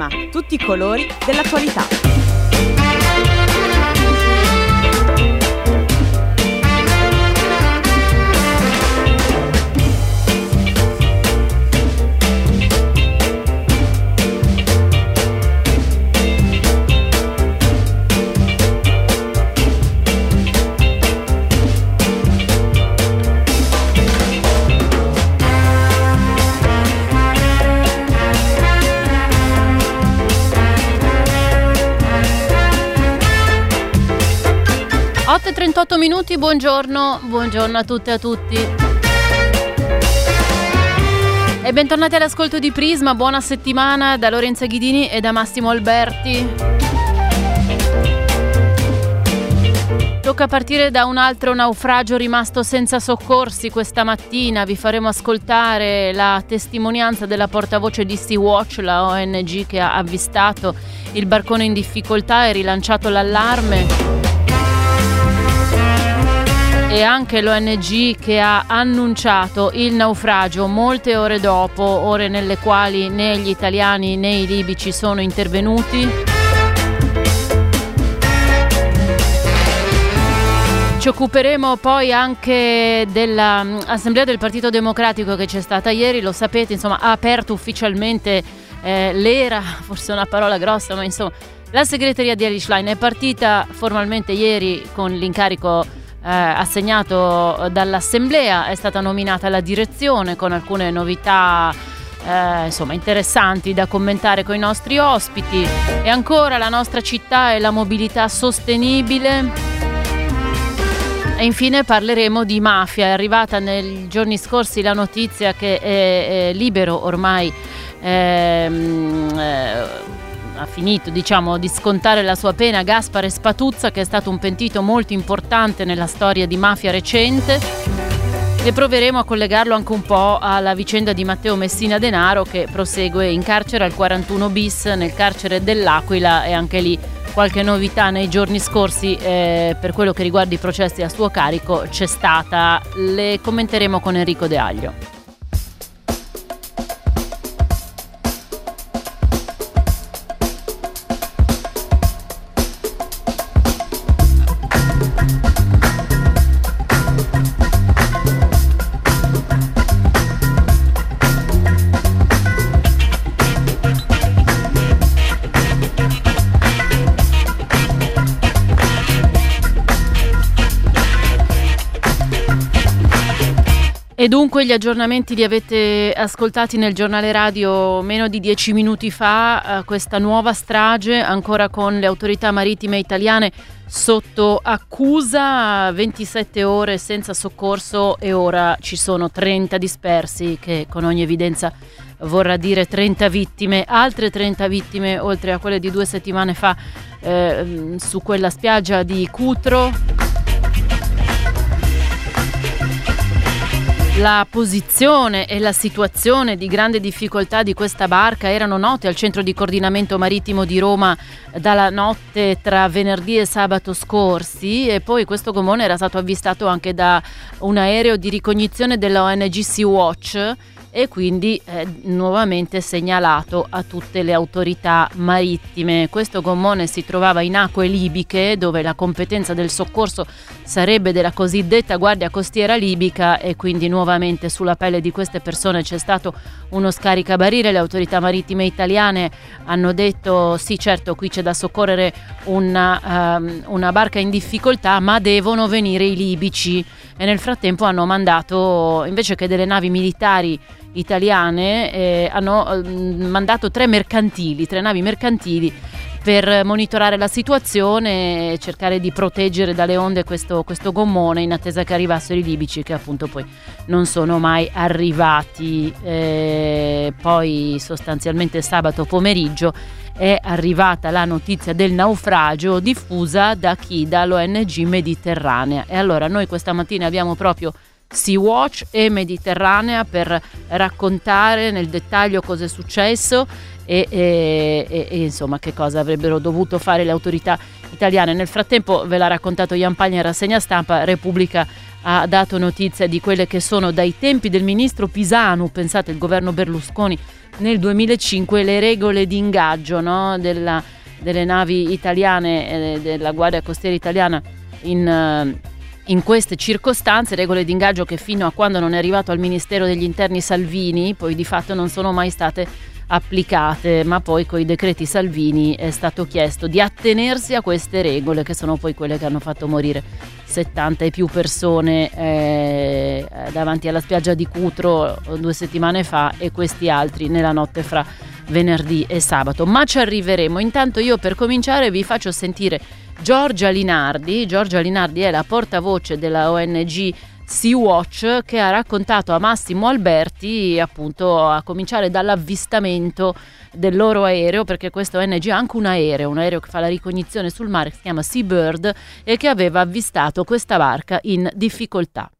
Prisma, tutti i colori dell'attualità. Minuti, buongiorno, buongiorno a tutte e a tutti. E bentornati all'ascolto di Prisma, buona settimana da Lorenza Ghidini e da Massimo Alberti. Tocca partire da un altro naufragio rimasto senza soccorsi questa mattina. Vi faremo ascoltare la testimonianza della portavoce di Sea-Watch, la ONG che ha avvistato il barcone in difficoltà e rilanciato l'allarme e anche l'ONG che ha annunciato il naufragio molte ore dopo, ore nelle quali né gli italiani né i libici sono intervenuti. Ci occuperemo poi anche dell'Assemblea del Partito Democratico che c'è stata ieri, lo sapete, insomma, ha aperto ufficialmente eh, l'era, forse una parola grossa, ma insomma, la segreteria di Alice Line è partita formalmente ieri con l'incarico eh, assegnato dall'Assemblea, è stata nominata la direzione con alcune novità eh, insomma interessanti da commentare con i nostri ospiti e ancora la nostra città e la mobilità sostenibile. E infine parleremo di mafia. È arrivata nei giorni scorsi la notizia che è, è libero ormai ehm, eh, ha finito diciamo, di scontare la sua pena Gaspare Spatuzza che è stato un pentito molto importante nella storia di mafia recente e proveremo a collegarlo anche un po' alla vicenda di Matteo Messina Denaro che prosegue in carcere al 41 bis nel carcere dell'Aquila e anche lì qualche novità nei giorni scorsi eh, per quello che riguarda i processi a suo carico c'è stata, le commenteremo con Enrico De Aglio. E dunque gli aggiornamenti li avete ascoltati nel giornale radio meno di dieci minuti fa, eh, questa nuova strage ancora con le autorità marittime italiane sotto accusa, 27 ore senza soccorso e ora ci sono 30 dispersi che con ogni evidenza vorrà dire 30 vittime, altre 30 vittime oltre a quelle di due settimane fa eh, su quella spiaggia di Cutro. La posizione e la situazione di grande difficoltà di questa barca erano note al centro di coordinamento marittimo di Roma dalla notte tra venerdì e sabato scorsi e poi questo gomone era stato avvistato anche da un aereo di ricognizione della ONG Sea Watch e quindi eh, nuovamente segnalato a tutte le autorità marittime. Questo gommone si trovava in acque libiche dove la competenza del soccorso sarebbe della cosiddetta Guardia Costiera libica e quindi nuovamente sulla pelle di queste persone c'è stato uno scaricabarile. Le autorità marittime italiane hanno detto sì certo qui c'è da soccorrere una, um, una barca in difficoltà ma devono venire i libici e nel frattempo hanno mandato invece che delle navi militari italiane eh, hanno eh, mandato tre mercantili, tre navi mercantili per monitorare la situazione e cercare di proteggere dalle onde questo, questo, gommone in attesa che arrivassero i libici che appunto poi non sono mai arrivati. Eh, poi sostanzialmente sabato pomeriggio è arrivata la notizia del naufragio diffusa da chi? Dall'ONG Mediterranea. E allora noi questa mattina abbiamo proprio Sea-Watch e Mediterranea per raccontare nel dettaglio cosa è successo e, e, e, e, insomma che cosa avrebbero dovuto fare le autorità italiane. Nel frattempo ve l'ha raccontato Ian Paglia in rassegna stampa, Repubblica ha dato notizia di quelle che sono dai tempi del ministro Pisanu, pensate il governo Berlusconi nel 2005, le regole di ingaggio no, della, delle navi italiane, eh, della Guardia Costiera italiana in, eh, in queste circostanze, regole di ingaggio che fino a quando non è arrivato al Ministero degli Interni Salvini, poi di fatto non sono mai state applicate, ma poi con i decreti Salvini è stato chiesto di attenersi a queste regole che sono poi quelle che hanno fatto morire 70 e più persone eh, davanti alla spiaggia di Cutro due settimane fa e questi altri nella notte fra venerdì e sabato. Ma ci arriveremo. Intanto io per cominciare vi faccio sentire Giorgia Linardi. Giorgia Linardi è la portavoce della ONG Sea-Watch che ha raccontato a Massimo Alberti appunto a cominciare dall'avvistamento del loro aereo perché questo ONG ha anche un aereo, un aereo che fa la ricognizione sul mare che si chiama Seabird e che aveva avvistato questa barca in difficoltà.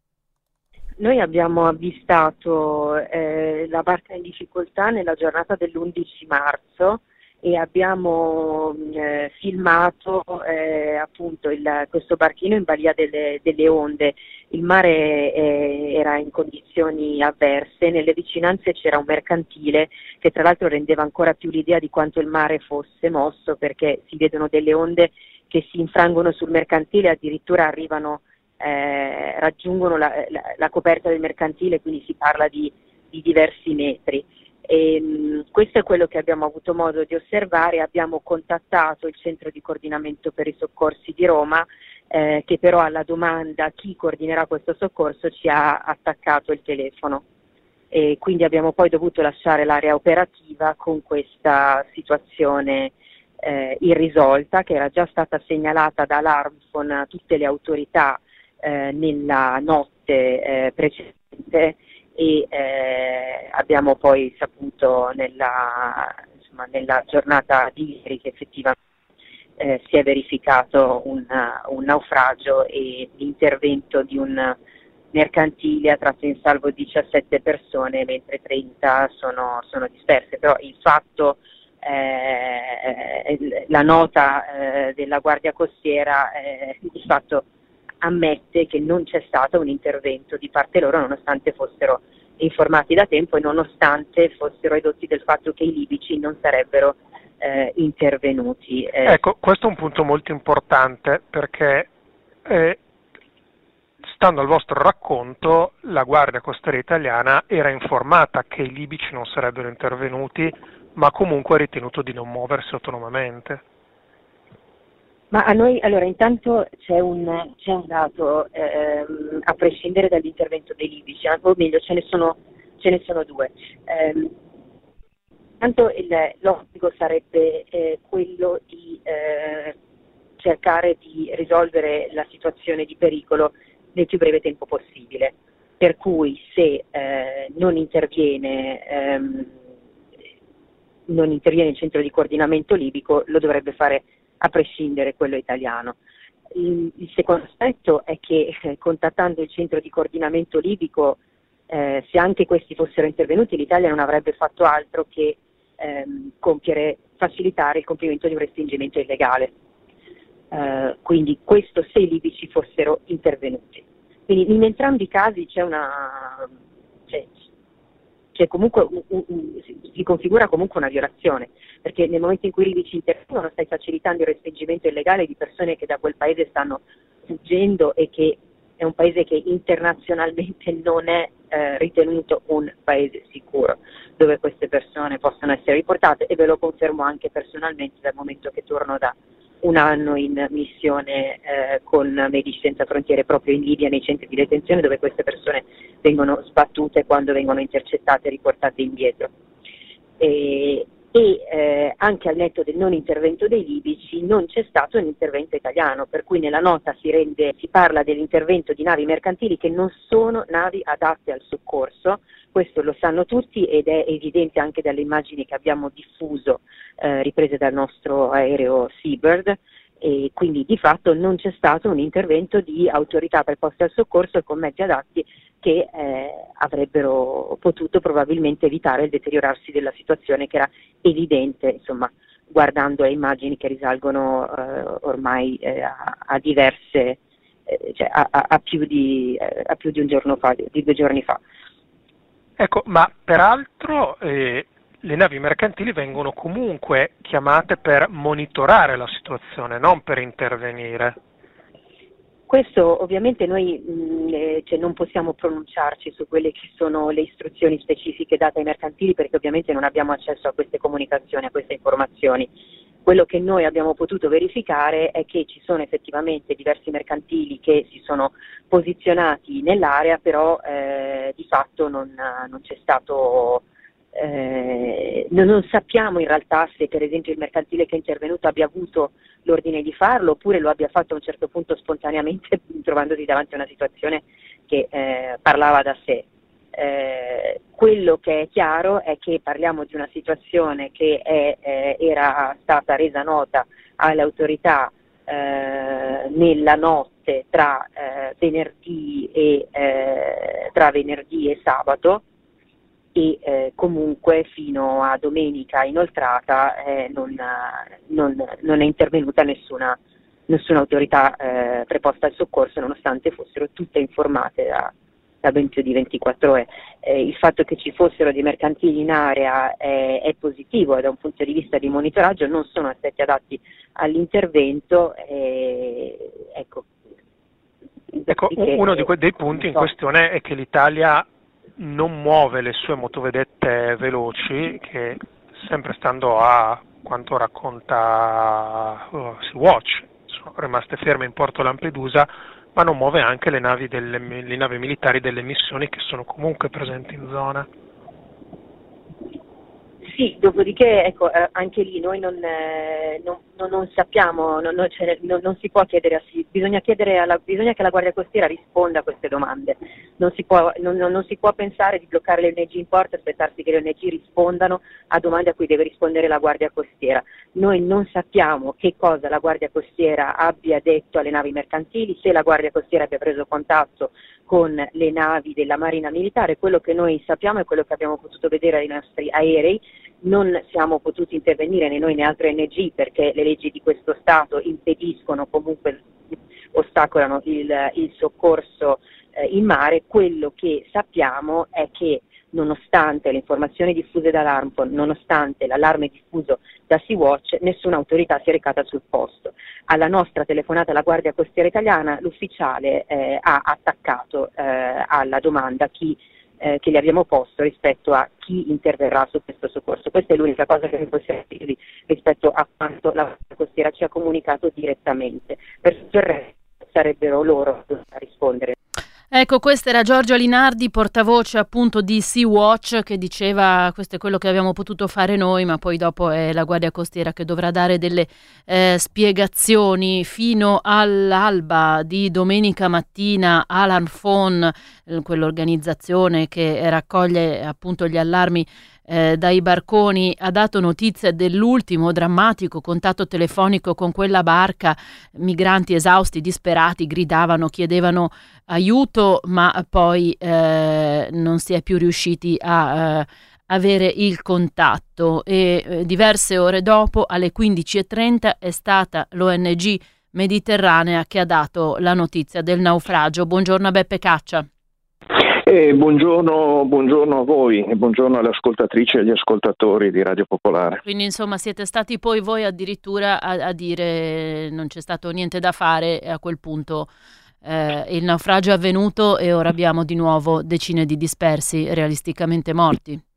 Noi abbiamo avvistato eh, la barca in difficoltà nella giornata dell'11 marzo e abbiamo eh, filmato eh, appunto il, questo barchino in balia delle, delle onde. Il mare eh, era in condizioni avverse, nelle vicinanze c'era un mercantile che tra l'altro rendeva ancora più l'idea di quanto il mare fosse mosso perché si vedono delle onde che si infrangono sul mercantile, addirittura arrivano, eh, raggiungono la, la, la, coperta del mercantile, quindi si parla di, di diversi metri. E, ehm, questo è quello che abbiamo avuto modo di osservare, abbiamo contattato il centro di coordinamento per i soccorsi di Roma eh, che però alla domanda chi coordinerà questo soccorso ci ha attaccato il telefono. E quindi abbiamo poi dovuto lasciare l'area operativa con questa situazione eh, irrisolta che era già stata segnalata dall'Armfon a tutte le autorità eh, nella notte eh, precedente e eh, abbiamo poi saputo nella, insomma, nella, giornata di ieri che effettivamente eh, si è verificato un, un, naufragio e l'intervento di un mercantile ha tratto in salvo 17 persone mentre 30 sono, sono disperse, però il fatto eh, la nota eh, della Guardia Costiera eh, di fatto ammette che non c'è stato un intervento di parte loro nonostante fossero informati da tempo e nonostante fossero edotti del fatto che i libici non sarebbero eh, intervenuti. Eh. Ecco, questo è un punto molto importante perché eh, stando al vostro racconto la Guardia Costiera italiana era informata che i libici non sarebbero intervenuti ma comunque ha ritenuto di non muoversi autonomamente. Ma a noi, allora, intanto c'è un, c'è un dato, ehm, a prescindere dall'intervento dei libici, o meglio, ce ne sono, ce ne sono due. Eh, intanto l'obbligo sarebbe eh, quello di eh, cercare di risolvere la situazione di pericolo nel più breve tempo possibile. Per cui se eh, non interviene ehm, non interviene il centro di coordinamento libico, lo dovrebbe fare a prescindere quello italiano. Il, il secondo aspetto è che eh, contattando il centro di coordinamento libico, eh, se anche questi fossero intervenuti, l'Italia non avrebbe fatto altro che ehm, compiere, facilitare il compimento di un respingimento illegale. Eh, quindi questo se i libici fossero intervenuti. Quindi in entrambi i casi c'è una, c'è comunque un, un, un, si configura comunque una violazione, perché nel momento in cui i libici intervengono stai facilitando il respingimento illegale di persone che da quel paese stanno fuggendo e che è un paese che internazionalmente non è eh, ritenuto un paese sicuro dove queste persone possono essere riportate e ve lo confermo anche personalmente dal momento che torno da un anno in missione eh, con Medici Senza Frontiere proprio in Libia nei centri di detenzione dove queste persone vengono sbattute quando vengono intercettate e riportate indietro. E, e eh, anche al netto del non intervento dei libici non c'è stato un intervento italiano, per cui nella nota si, rende, si parla dell'intervento di navi mercantili che non sono navi adatte al soccorso, questo lo sanno tutti ed è evidente anche dalle immagini che abbiamo diffuso eh, riprese dal nostro aereo Seabird. E quindi di fatto non c'è stato un intervento di autorità preposte al soccorso e con mezzi adatti che eh, avrebbero potuto probabilmente evitare il deteriorarsi della situazione che era evidente, insomma, guardando le immagini che risalgono eh, ormai eh, a, a, diverse eh, cioè, a, a, più di, eh, a, più di, un giorno fa, di due giorni fa. Ecco, ma peraltro eh, le navi mercantili vengono comunque chiamate per monitorare la situazione, non per intervenire. Questo ovviamente noi mh, eh, cioè non possiamo pronunciarci su quelle che sono le istruzioni specifiche date ai mercantili perché ovviamente non abbiamo accesso a queste comunicazioni, a queste informazioni. Quello che noi abbiamo potuto verificare è che ci sono effettivamente diversi mercantili che si sono posizionati nell'area, però eh, di fatto non, non c'è stato eh, non sappiamo in realtà se per esempio il mercantile che è intervenuto abbia avuto l'ordine di farlo oppure lo abbia fatto a un certo punto spontaneamente trovandosi davanti a una situazione che eh, parlava da sé. Eh, quello che è chiaro è che parliamo di una situazione che è, eh, era stata resa nota alle autorità eh, nella notte tra eh, venerdì e, tra venerdì e sabato e eh, comunque fino a domenica inoltrata eh, non, non, non, è intervenuta nessuna, nessuna autorità eh, preposta al soccorso nonostante fossero tutte informate da, da ben più di 24 ore. Eh, il fatto che ci fossero dei mercantili in area è, è positivo e da un punto di vista di monitoraggio non sono aspetti adatti all'intervento. ecco, ecco uno que- dei punti in questione è che l'Italia non muove le sue motovedette veloci che sempre stando a quanto racconta uh, Sea-Watch sono rimaste ferme in porto Lampedusa ma non muove anche le navi, delle, le navi militari delle missioni che sono comunque presenti in zona. Sì, dopodiché ecco, eh, anche lì noi non, eh, non, non sappiamo, non, cioè, non, si può chiedere a bisogna, alla, bisogna, che la Guardia Costiera risponda a queste domande, non si, può, non si può pensare di bloccare le ONG in porto e aspettarsi che le ONG rispondano a domande a cui deve rispondere la Guardia Costiera. Noi non sappiamo che cosa la Guardia Costiera abbia detto alle navi mercantili, se la Guardia Costiera abbia preso contatto con le navi della Marina Militare, quello che noi sappiamo e quello che abbiamo potuto vedere ai nostri aerei. Non siamo potuti intervenire né noi né altre ONG perché le leggi di questo Stato impediscono, comunque ostacolano il, il soccorso eh, in mare, quello che sappiamo è che nonostante le informazioni diffuse da dall'ARMPON, nonostante l'allarme diffuso da Sea-Watch, nessuna autorità si è recata sul posto. Alla nostra telefonata alla Guardia Costiera Italiana l'ufficiale eh, ha attaccato eh, alla domanda chi eh, che gli abbiamo posto rispetto a chi interverrà su questo soccorso. Questa è l'unica cosa che possiamo dire rispetto a quanto la costiera ci ha comunicato direttamente. Per tutto il resto sarebbero loro a rispondere. Ecco, questa era Giorgio Linardi, portavoce appunto di Sea-Watch, che diceva questo è quello che abbiamo potuto fare noi, ma poi dopo è la Guardia Costiera che dovrà dare delle eh, spiegazioni. Fino all'alba di domenica mattina Alan Phone, eh, quell'organizzazione che raccoglie appunto gli allarmi eh, dai barconi ha dato notizia dell'ultimo drammatico contatto telefonico con quella barca. Migranti esausti, disperati, gridavano, chiedevano aiuto, ma poi eh, non si è più riusciti a eh, avere il contatto e eh, diverse ore dopo, alle 15.30, è stata l'ONG Mediterranea che ha dato la notizia del naufragio. Buongiorno a Beppe Caccia. Eh, buongiorno, buongiorno, a voi e buongiorno alle ascoltatrici e agli ascoltatori di Radio Popolare. Quindi insomma siete stati poi voi addirittura a, a dire non c'è stato niente da fare e a quel punto eh, il naufragio è avvenuto e ora abbiamo di nuovo decine di dispersi realisticamente morti.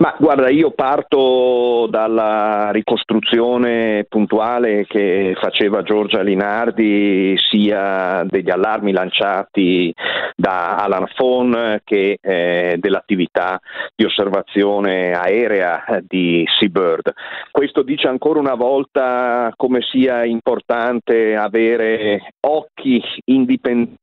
Ma guarda, io parto dalla ricostruzione puntuale che faceva Giorgia Linardi sia degli allarmi lanciati da Alan Fon che eh, dell'attività di osservazione aerea di Seabird. Questo dice ancora una volta come sia importante avere occhi indipendenti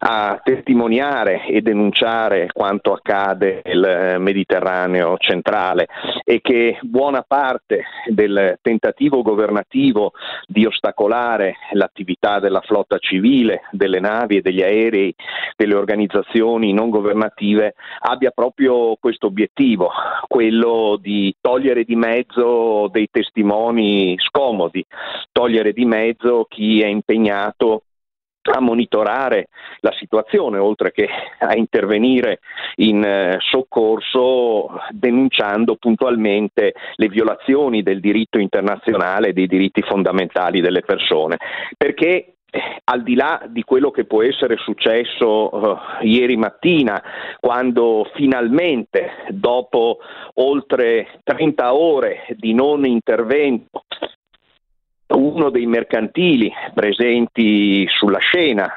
a testimoniare e denunciare quanto accade nel Mediterraneo centrale e che buona parte del tentativo governativo di ostacolare l'attività della flotta civile, delle navi e degli aerei, delle organizzazioni non governative abbia proprio questo obiettivo, quello di togliere di mezzo dei testimoni scomodi, togliere di mezzo chi è impegnato a monitorare la situazione, oltre che a intervenire in eh, soccorso denunciando puntualmente le violazioni del diritto internazionale e dei diritti fondamentali delle persone. Perché eh, al di là di quello che può essere successo uh, ieri mattina, quando finalmente, dopo oltre 30 ore di non intervento, uno dei mercantili presenti sulla scena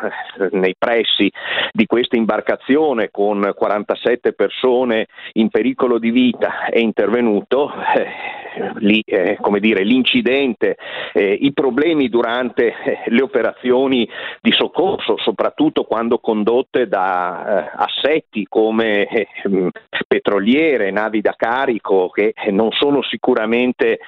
nei pressi di questa imbarcazione con 47 persone in pericolo di vita è intervenuto, eh, lì, eh, come dire, l'incidente, eh, i problemi durante eh, le operazioni di soccorso, soprattutto quando condotte da eh, assetti come petroliere, navi da carico, che non sono sicuramente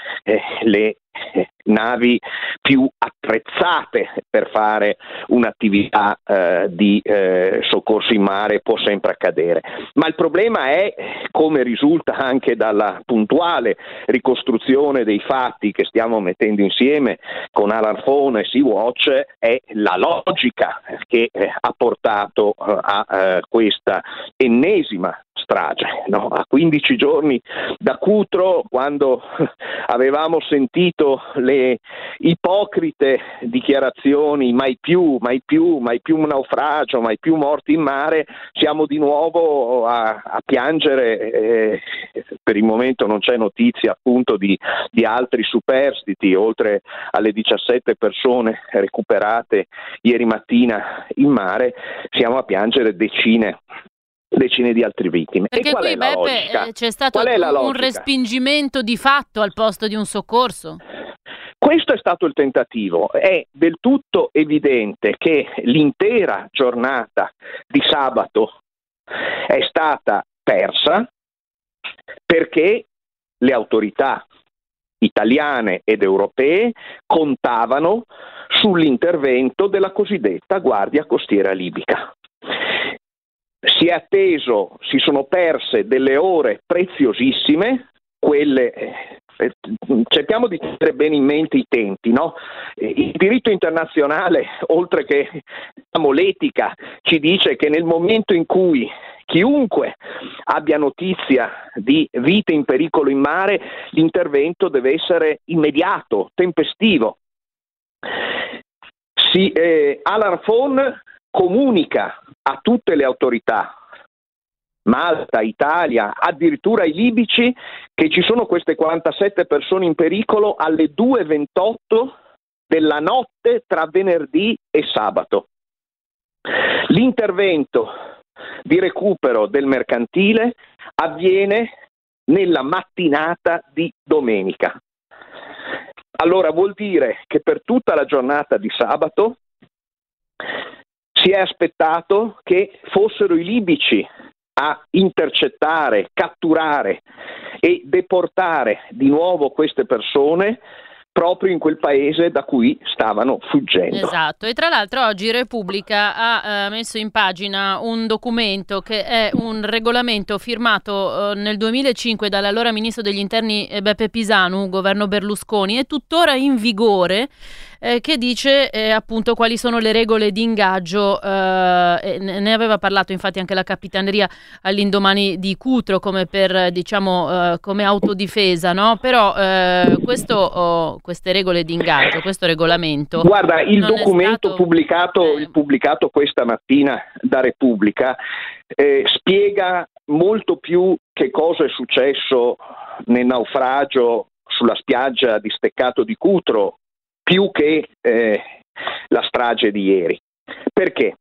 le navi più attrezzate per fare un'attività eh, di eh, soccorso in mare può sempre accadere. Ma il problema è, come risulta anche dalla puntuale ricostruzione dei fatti che stiamo mettendo insieme con Alan Phone e Sea-Watch, è la logica che eh, ha portato eh, a eh, questa ennesima strage. No? A 15 giorni da Cutro, quando avevamo sentito le ipocrite dichiarazioni mai più, mai più, mai più un naufragio, mai più morti in mare, siamo di nuovo a, a piangere. Eh, per il momento non c'è notizia appunto di, di altri superstiti, oltre alle 17 persone recuperate ieri mattina in mare, siamo a piangere decine decine di altre vittime. Perché qui Beppe eh, c'è stato un respingimento di fatto al posto di un soccorso? Questo è stato il tentativo. È del tutto evidente che l'intera giornata di sabato è stata persa perché le autorità italiane ed europee contavano sull'intervento della cosiddetta Guardia Costiera Libica si è atteso, si sono perse delle ore preziosissime, quelle eh, cerchiamo di tenere bene in mente i tempi, no? Il diritto internazionale, oltre che diciamo, l'etica, ci dice che nel momento in cui chiunque abbia notizia di vite in pericolo in mare, l'intervento deve essere immediato, tempestivo. Si, eh, Alan Fon comunica a tutte le autorità, Malta, Italia, addirittura i libici, che ci sono queste 47 persone in pericolo alle 2.28 della notte tra venerdì e sabato. L'intervento di recupero del mercantile avviene nella mattinata di domenica. Allora vuol dire che per tutta la giornata di sabato si è aspettato che fossero i libici a intercettare, catturare e deportare di nuovo queste persone proprio in quel paese da cui stavano fuggendo. Esatto, e tra l'altro oggi Repubblica ha eh, messo in pagina un documento che è un regolamento firmato eh, nel 2005 dall'allora ministro degli interni eh, Beppe Pisanu, governo Berlusconi, è tuttora in vigore eh, che dice eh, appunto quali sono le regole di ingaggio. Eh, ne aveva parlato infatti anche la Capitaneria all'indomani di Cutro come per diciamo come autodifesa, no? Però questo, oh, queste regole di ingaggio, questo regolamento. Guarda, il documento stato... pubblicato, eh, pubblicato, questa mattina da Repubblica spiega molto più che cosa è successo nel naufragio sulla spiaggia di Steccato di Cutro più che eh, la strage di ieri. Perché?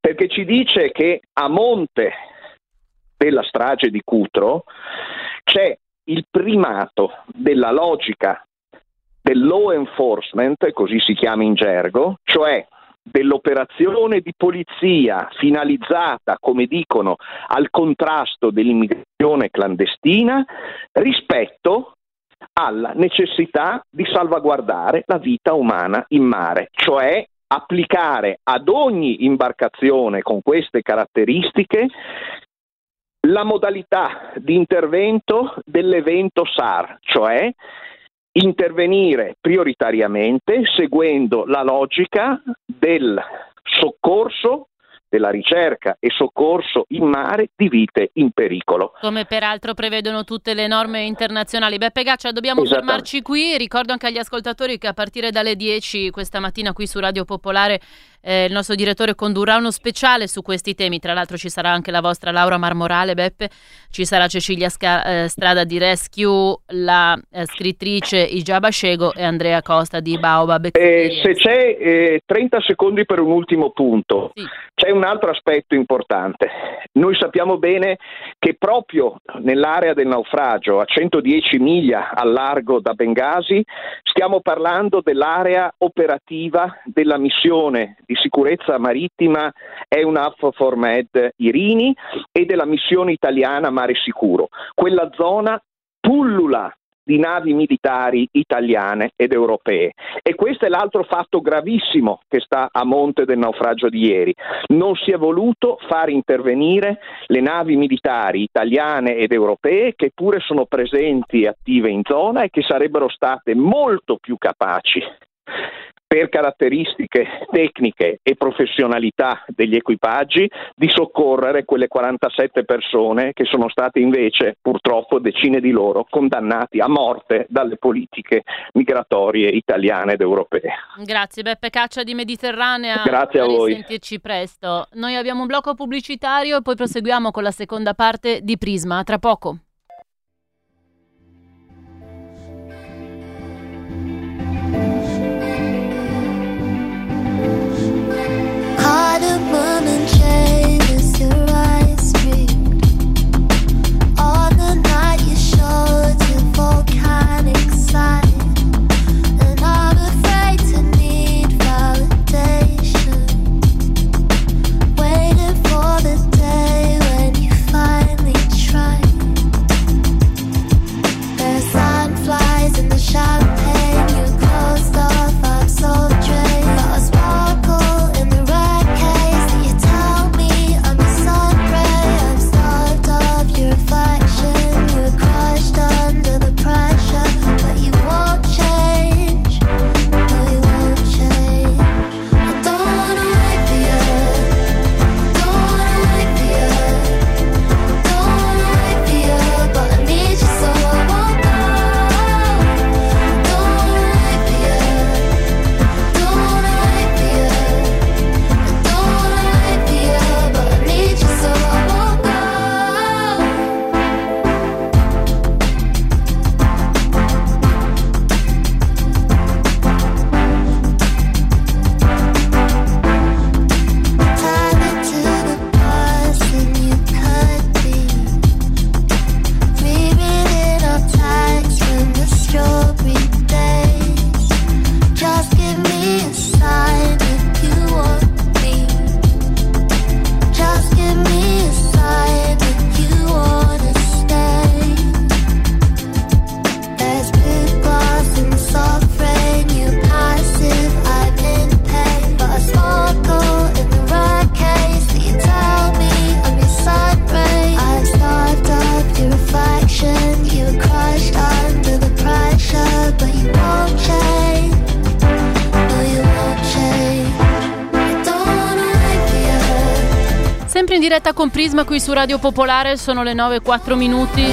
Perché ci dice che a monte della strage di Cutro c'è il primato della logica del law enforcement, così si chiama in gergo, cioè dell'operazione di polizia finalizzata, come dicono, al contrasto dell'immigrazione clandestina rispetto alla necessità di salvaguardare la vita umana in mare, cioè applicare ad ogni imbarcazione con queste caratteristiche la modalità di intervento dell'evento SAR, cioè intervenire prioritariamente seguendo la logica del soccorso della ricerca e soccorso in mare di vite in pericolo. Come peraltro prevedono tutte le norme internazionali. Beppe Gaccia, dobbiamo fermarci qui. Ricordo anche agli ascoltatori che a partire dalle 10 questa mattina qui su Radio Popolare eh, il nostro direttore condurrà uno speciale su questi temi. Tra l'altro ci sarà anche la vostra Laura Marmorale, Beppe, ci sarà Cecilia Sca- eh, Strada di Rescue, la eh, scrittrice Ijaba Scego e Andrea Costa di Baobab. Eh, se c'è 30 eh, secondi per un ultimo punto, sì. c'è un altro aspetto importante. Noi sappiamo bene che proprio nell'area del naufragio, a 110 miglia al largo da Bengasi, stiamo parlando dell'area operativa della missione di sicurezza marittima è una for Med Irini e della missione italiana Mare Sicuro. Quella zona pullula di navi militari italiane ed europee. E questo è l'altro fatto gravissimo che sta a monte del naufragio di ieri. Non si è voluto far intervenire le navi militari italiane ed europee che pure sono presenti e attive in zona e che sarebbero state molto più capaci per caratteristiche tecniche e professionalità degli equipaggi di soccorrere quelle 47 persone che sono state invece purtroppo decine di loro condannati a morte dalle politiche migratorie italiane ed europee. Grazie Beppe Caccia di Mediterranea. Grazie a, a voi. sentirci presto. Noi abbiamo un blocco pubblicitario e poi proseguiamo con la seconda parte di Prisma. Tra poco. Diretta con Prisma qui su Radio Popolare, sono le 9.4 minuti.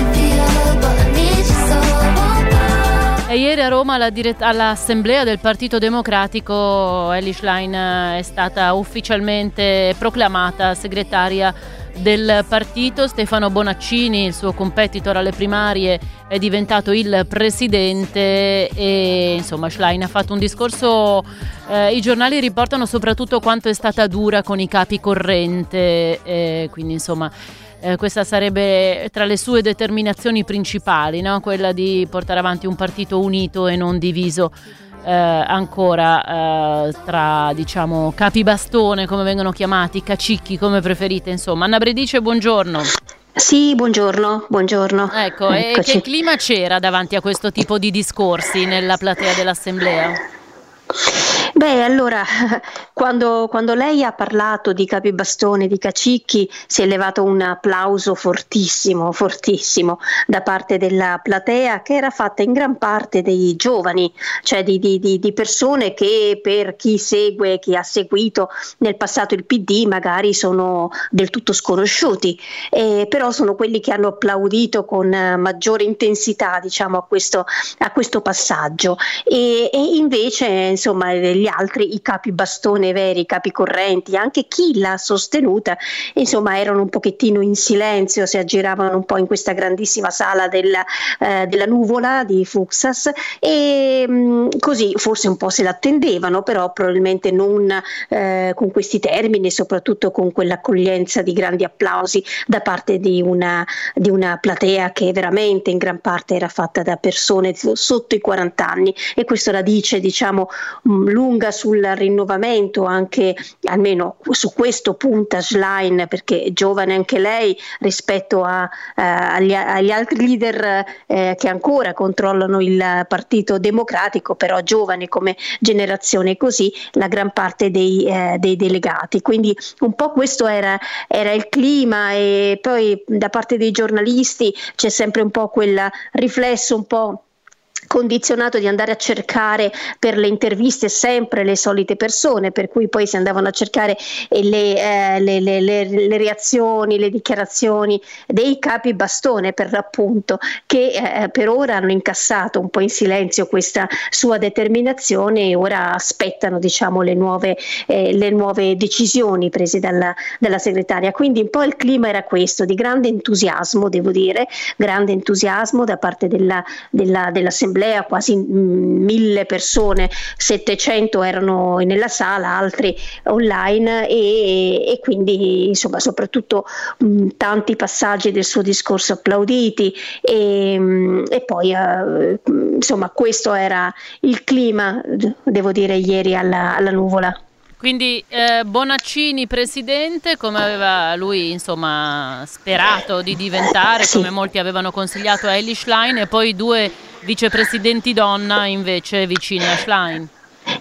E ieri a Roma alla dirett- all'Assemblea del Partito Democratico Ellie Schlein è stata ufficialmente proclamata segretaria del partito. Stefano Bonaccini, il suo competitor alle primarie, è diventato il presidente e insomma Schlein ha fatto un discorso, eh, i giornali riportano soprattutto quanto è stata dura con i capi corrente, eh, quindi insomma... Eh, questa sarebbe tra le sue determinazioni principali, no? quella di portare avanti un partito unito e non diviso. eh, ancora eh, tra diciamo capi bastone come vengono chiamati, cacicchi come preferite insomma. Anna Bredice buongiorno. Sì, buongiorno, buongiorno. Ecco, Eccoci. e che clima c'era davanti a questo tipo di discorsi nella platea dell'Assemblea? Beh, allora, quando, quando, lei ha parlato di capibastone, di cacicchi, si è levato un applauso fortissimo, fortissimo da parte della platea che era fatta in gran parte dei giovani, cioè di, di, di, di persone che per chi segue, chi ha seguito nel passato il PD magari sono del tutto sconosciuti, eh, però sono quelli che hanno applaudito con maggiore intensità diciamo, a, questo, a questo passaggio. E, e invece, insomma, gli gli altri, i capi bastone veri, i capi correnti, anche chi l'ha sostenuta, insomma erano un pochettino in silenzio, si aggiravano un po' in questa grandissima sala della, eh, della nuvola di Fuxas e mh, mm, così forse un po' se l'attendevano, però probabilmente non eh, con questi termini, soprattutto con quell'accoglienza di grandi applausi da parte di una, di una platea che veramente in gran parte era fatta da persone sotto i 40 anni. E questo la dice diciamo mm, lunga sul rinnovamento, anche almeno su questo punta Schlein perché è giovane anche lei rispetto a, eh, agli, agli, altri leader eh, che ancora controllano il Partito Democratico, però giovane come generazione così la gran parte dei, eh, dei delegati. Quindi un po' questo era, era il clima e poi da parte dei giornalisti c'è sempre un po' quel riflesso un po' condizionato di andare a cercare per le interviste sempre le solite persone, per cui poi si andavano a cercare eh, le, eh, le, le, le reazioni, le dichiarazioni dei capi bastone per l'appunto, che eh, per ora hanno incassato un po' in silenzio questa sua determinazione e ora aspettano diciamo, le, nuove, eh, le nuove decisioni prese dalla, dalla segretaria. Quindi un po' il clima era questo, di grande entusiasmo, devo dire, grande entusiasmo da parte della, della, dell'Assemblea assemblea, quasi mille persone, 700 erano nella sala, altri online e, e quindi insomma soprattutto mh, tanti passaggi del suo discorso applauditi e, mh, e poi uh, insomma questo era il clima, devo dire, ieri alla, alla nuvola. Quindi eh, Bonaccini presidente, come aveva lui insomma, sperato di diventare, come molti avevano consigliato a Ellie Schlein, e poi due vicepresidenti donna invece vicini a Schlein.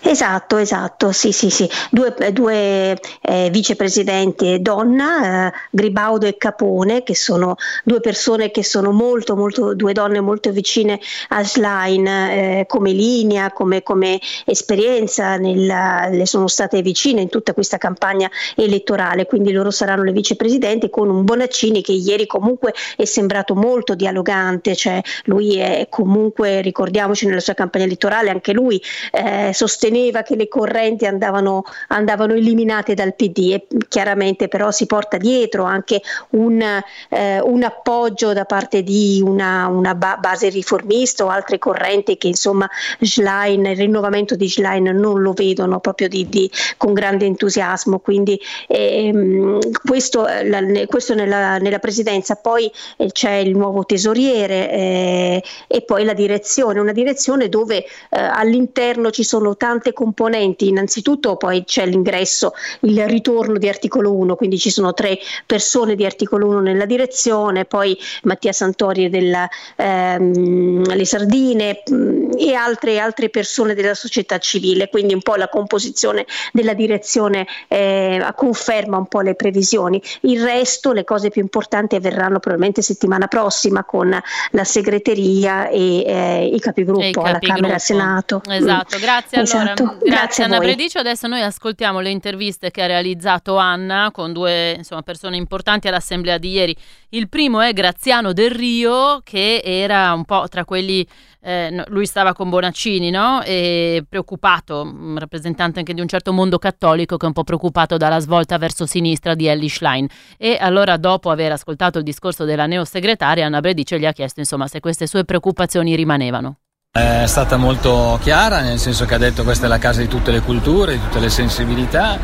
Esatto, esatto, sì, sì, sì. Due, due eh, vicepresidenti donna, eh, Gribaudo e Capone, che sono due persone che sono molto, molto, due donne molto vicine a Schlein eh, come linea, come, come esperienza, nella, le sono state vicine in tutta questa campagna elettorale, quindi loro saranno le vicepresidenti con un Bonaccini che ieri comunque è sembrato molto dialogante, cioè lui è comunque, ricordiamoci nella sua campagna elettorale, anche lui eh, sosteneva che le correnti andavano, andavano eliminate dal PD e chiaramente però si porta dietro anche un, eh, un appoggio da parte di una, una ba- base riformista o altre correnti che insomma Schlein, il rinnovamento di Schlein non lo vedono proprio di, di, con grande entusiasmo, quindi ehm, questo, la, questo nella, nella, presidenza, poi eh, c'è il nuovo tesoriere eh, e poi la direzione, una direzione dove eh, all'interno ci sono tanti tante componenti, innanzitutto poi c'è l'ingresso, il ritorno di articolo 1, quindi ci sono tre persone di articolo 1 nella direzione, poi Mattia Santori delle ehm, Sardine mm, e altre, altre, persone della società civile, quindi un po' la composizione della direzione eh, conferma un po' le previsioni. Il resto, le cose più importanti avverranno probabilmente settimana prossima con la segreteria e eh, i capigruppo alla Camera e Senato. Esatto, grazie. Mm. Esatto. grazie, grazie Anna Bredicio. Adesso noi ascoltiamo le interviste che ha realizzato Anna con due insomma, persone importanti all'assemblea di ieri. Il primo è Graziano Del Rio, che era un po' tra quelli eh, lui stava con Bonaccini, no? E preoccupato, rappresentante anche di un certo mondo cattolico che è un po' preoccupato dalla svolta verso sinistra di Ellie Schlein. E allora, dopo aver ascoltato il discorso della neosegretaria, Anna Bredice gli ha chiesto, insomma, se queste sue preoccupazioni rimanevano. È stata molto chiara, nel senso che ha detto questa è la casa di tutte le culture, di tutte le sensibilità,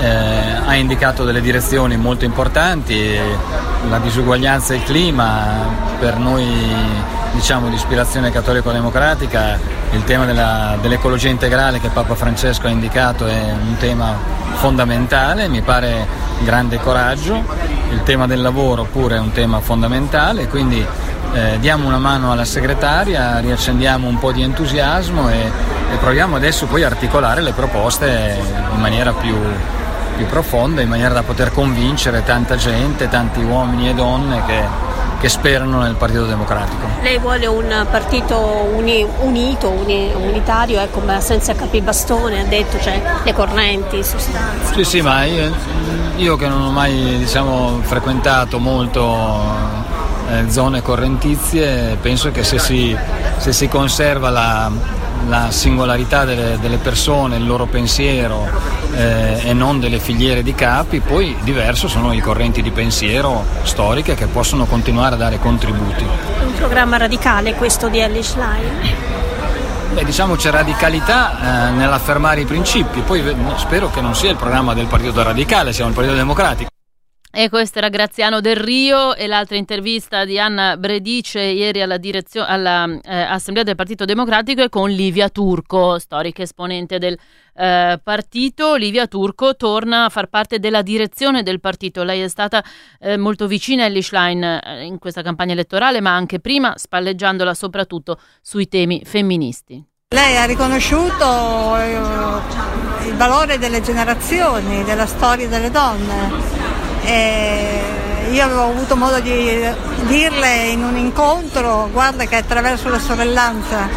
eh, ha indicato delle direzioni molto importanti, la disuguaglianza e il clima per noi diciamo di ispirazione cattolico-democratica il tema della, dell'ecologia integrale che Papa Francesco ha indicato è un tema fondamentale, mi pare grande coraggio, il tema del lavoro pure è un tema fondamentale, quindi eh, diamo una mano alla segretaria, riaccendiamo un po' di entusiasmo e, e proviamo adesso poi a articolare le proposte in maniera più, più profonda, in maniera da poter convincere tanta gente, tanti uomini e donne che che sperano nel Partito Democratico. Lei vuole un partito uni, unito, uni, unitario, ecco, ma senza capibastone, ha detto, cioè le correnti, in sostanza. Sì, sì, ma io, io che non ho mai diciamo, frequentato molto eh, zone correntizie, penso che se si, se si conserva la, la singolarità delle, delle, persone, il loro pensiero eh, e non delle filiere di capi, poi diverso sono i correnti di pensiero storiche che possono continuare a dare contributi. Un programma radicale questo di Ellis Line? Beh, diciamo c'è radicalità eh, nell'affermare i principi, poi spero che non sia il programma del Partito Radicale, sia il Partito Democratico. E questo era Graziano Del Rio e l'altra intervista di Anna Bredice ieri alla, direzio- alla eh, del Partito Democratico è con Livia Turco, storica esponente del eh, partito. Livia Turco torna a far parte della direzione del partito. Lei è stata eh, molto vicina a Ellie Schlein eh, in questa campagna elettorale, ma anche prima spalleggiandola soprattutto sui temi femministi. Lei ha riconosciuto eh, il valore delle generazioni, della storia delle donne e io avevo avuto modo di dirle in un incontro, guarda che attraverso la sorellanza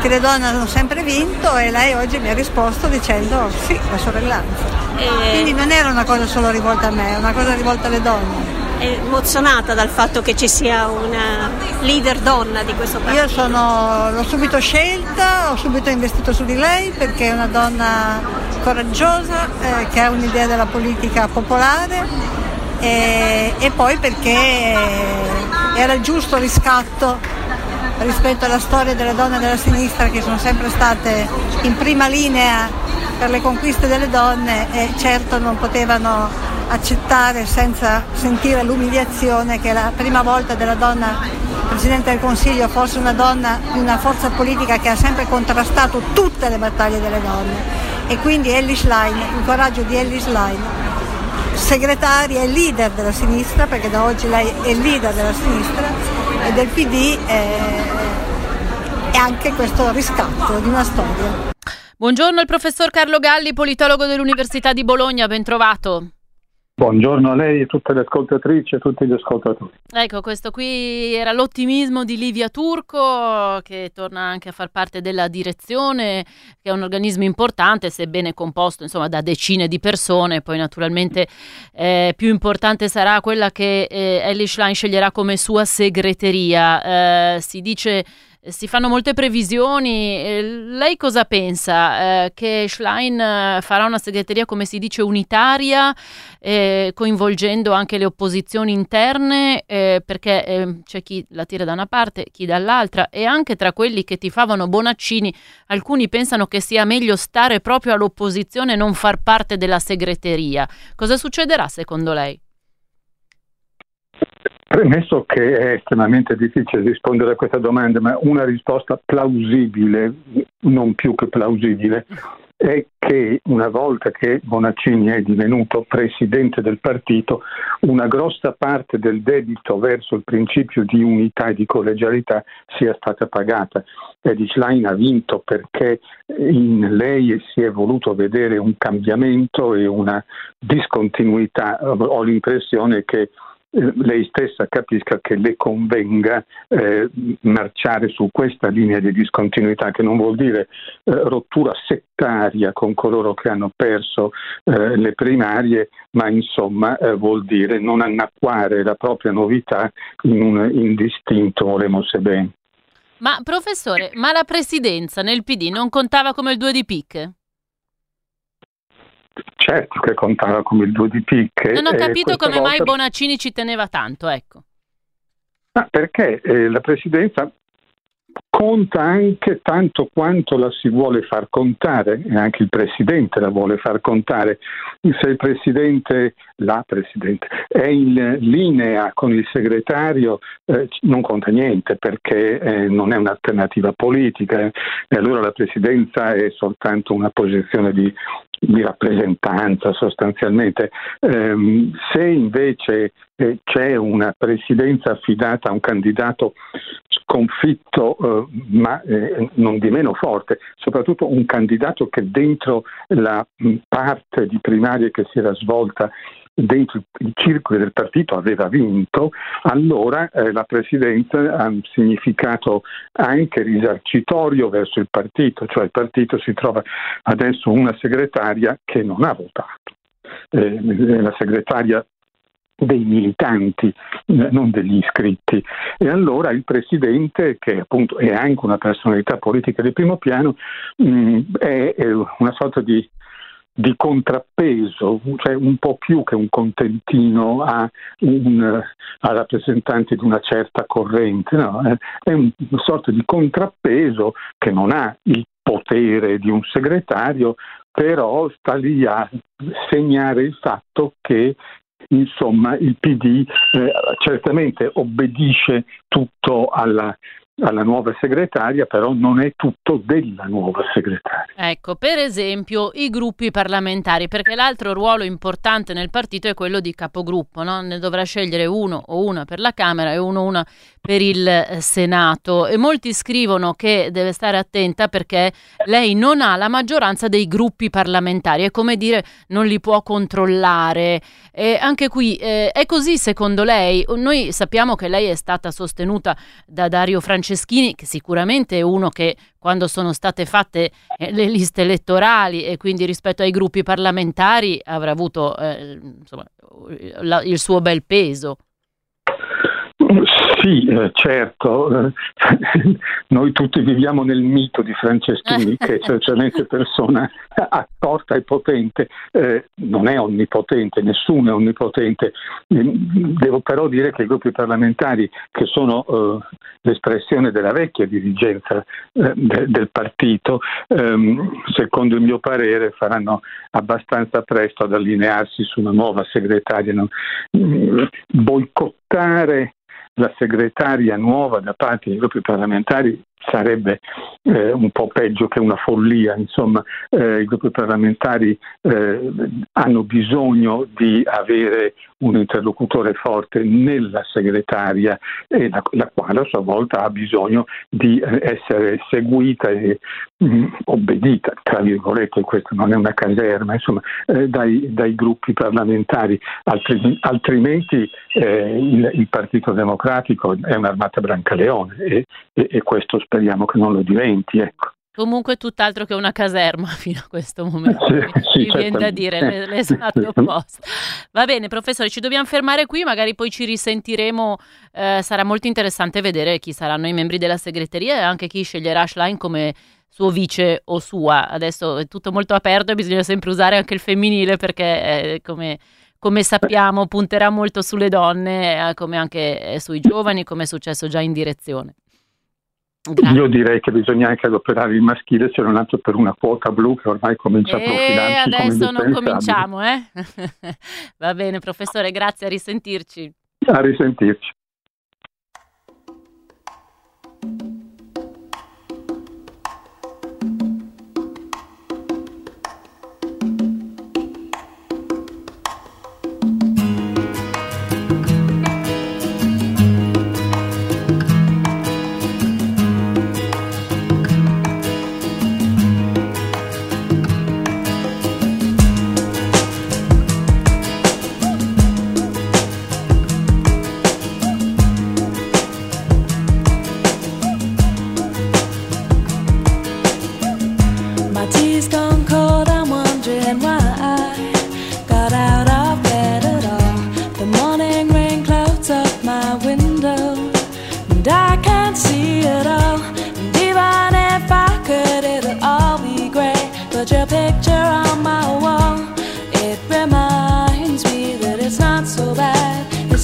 che le donne hanno sempre vinto e lei oggi mi ha risposto dicendo sì, la sorellanza. E... Quindi non era una cosa solo rivolta a me, è una cosa rivolta alle donne. Emozionata dal fatto che ci sia una leader donna di questo partito? Io sono, l'ho subito scelta, ho subito investito su di lei perché è una donna coraggiosa eh, che ha un'idea della politica popolare e, e poi perché era il giusto riscatto rispetto alla storia delle donne della sinistra che sono sempre state in prima linea per le conquiste delle donne e certo non potevano accettare senza sentire l'umiliazione che la prima volta della donna Presidente del Consiglio fosse una donna di una forza politica che ha sempre contrastato tutte le battaglie delle donne. E quindi Ellis Line, il coraggio di Ellis Line segretaria e leader della sinistra, perché da oggi lei è leader della sinistra e del PD eh, e anche questo riscatto di una storia. Buongiorno al professor Carlo Galli, politologo dell'Università di Bologna, ben trovato. Buongiorno a lei e tutte le ascoltatrici e tutti gli ascoltatori. Ecco, questo qui era l'ottimismo di Livia Turco, che torna anche a far parte della direzione, che è un organismo importante, sebbene composto insomma, da decine di persone. Poi naturalmente eh, più importante sarà quella che eh, Ellie Schlein sceglierà come sua segreteria. Eh, si dice si fanno molte previsioni. Lei cosa pensa? Eh, che Schlein eh, farà una segreteria, come si dice, unitaria, eh, coinvolgendo anche le opposizioni interne, eh, perché eh, c'è chi la tira da una parte, chi dall'altra, e anche tra quelli che tifavano Bonaccini, alcuni pensano che sia meglio stare proprio all'opposizione e non far parte della segreteria. Cosa succederà secondo lei? Premesso che è estremamente difficile rispondere a questa domanda, ma una risposta plausibile, non più che plausibile, è che una volta che Bonaccini è divenuto presidente del partito, una grossa parte del debito verso il principio di unità e di collegialità sia stata pagata. Edi Schlein ha vinto perché in lei si è voluto vedere un cambiamento e una discontinuità. Ho l'impressione che lei stessa capisca che le convenga eh, marciare su questa linea di discontinuità, che non vuol dire eh, rottura settaria con coloro che hanno perso eh, le primarie, ma insomma eh, vuol dire non annacquare la propria novità in un indistinto oremos bene. Ma professore, ma la presidenza nel PD non contava come il due di picche? Certo che contava come il due di picche. Non ho capito come volta... mai Bonaccini ci teneva tanto, ecco. Ah, perché eh, la presidenza conta anche tanto quanto la si vuole far contare e anche il Presidente la vuole far contare. Se il Presidente, la Presidente, è in linea con il segretario eh, non conta niente perché eh, non è un'alternativa politica eh, e allora la Presidenza è soltanto una posizione di di rappresentanza sostanzialmente. Eh, se invece eh, c'è una presidenza affidata a un candidato sconfitto eh, ma eh, non di meno forte, soprattutto un candidato che dentro la parte di primarie che si era svolta dentro i circoli del partito aveva vinto, allora eh, la presidenza ha un significato anche risarcitorio verso il partito, cioè il partito si trova adesso una segretaria che non ha votato. Eh, la segretaria dei militanti, non degli iscritti. E allora il Presidente, che appunto è anche una personalità politica di primo piano, mh, mm, è, è una sorta di di contrappeso, cioè un po' più che un contentino a, un, a rappresentanti di una certa corrente, no? è una sorta di contrappeso che non ha il potere di un segretario, però sta lì a segnare il fatto che insomma il PD eh, certamente obbedisce tutto alla, alla nuova segretaria, però non è tutto della nuova segretaria. Ecco, per esempio i gruppi parlamentari, perché l'altro ruolo importante nel partito è quello di capogruppo, no? ne dovrà scegliere uno o una per la Camera e uno o una per il eh, Senato e molti scrivono che deve stare attenta perché lei non ha la maggioranza dei gruppi parlamentari, è come dire non li può controllare. E anche qui eh, è così secondo lei? Noi sappiamo che lei è stata sostenuta da Dario Franceschini, che sicuramente è uno che quando sono state fatte eh, le liste elettorali e quindi rispetto ai gruppi parlamentari avrà avuto eh, insomma, la, il suo bel peso. Sì, eh, certo, noi tutti viviamo nel mito di Franceschini che è certamente persona accorta e potente, eh, non è onnipotente, nessuno è onnipotente, mm, devo però dire che i gruppi parlamentari che sono eh, l'espressione della vecchia dirigenza eh, de- del partito, ehm, secondo il mio parere faranno abbastanza presto ad allinearsi su una nuova segretaria, no? Mm, boicottare la segretaria nuova da parte dei gruppi parlamentari sarebbe eh, un po' peggio che una follia, insomma eh, i gruppi parlamentari eh, hanno bisogno di avere un interlocutore forte nella segretaria la, la quale a sua volta ha bisogno di eh, essere seguita e mh, mm, obbedita, tra virgolette, questo non è una caserma, insomma, eh, dai, dai, gruppi parlamentari, Altri, altrimenti eh, il, il, Partito Democratico è un'armata brancaleone e, e, e questo speriamo che non lo diventi. Ecco. Comunque tutt'altro che una caserma fino a questo momento, sì, sì, mi viene da dire l'esatto opposto. Va bene, professore, ci dobbiamo fermare qui, magari poi ci risentiremo, eh, sarà molto interessante vedere chi saranno i membri della segreteria e anche chi sceglierà Schlein come suo vice o sua. Adesso è tutto molto aperto e bisogna sempre usare anche il femminile perché eh, come, come, sappiamo punterà molto sulle donne, eh, come anche eh, sui giovani, come è successo già in direzione. Grazie. Io direi che bisogna anche adoperare il maschile se non altro per una quota blu che ormai comincia a profilarsi. E adesso non cominciamo, eh? Va bene, professore, grazie, a risentirci. A risentirci.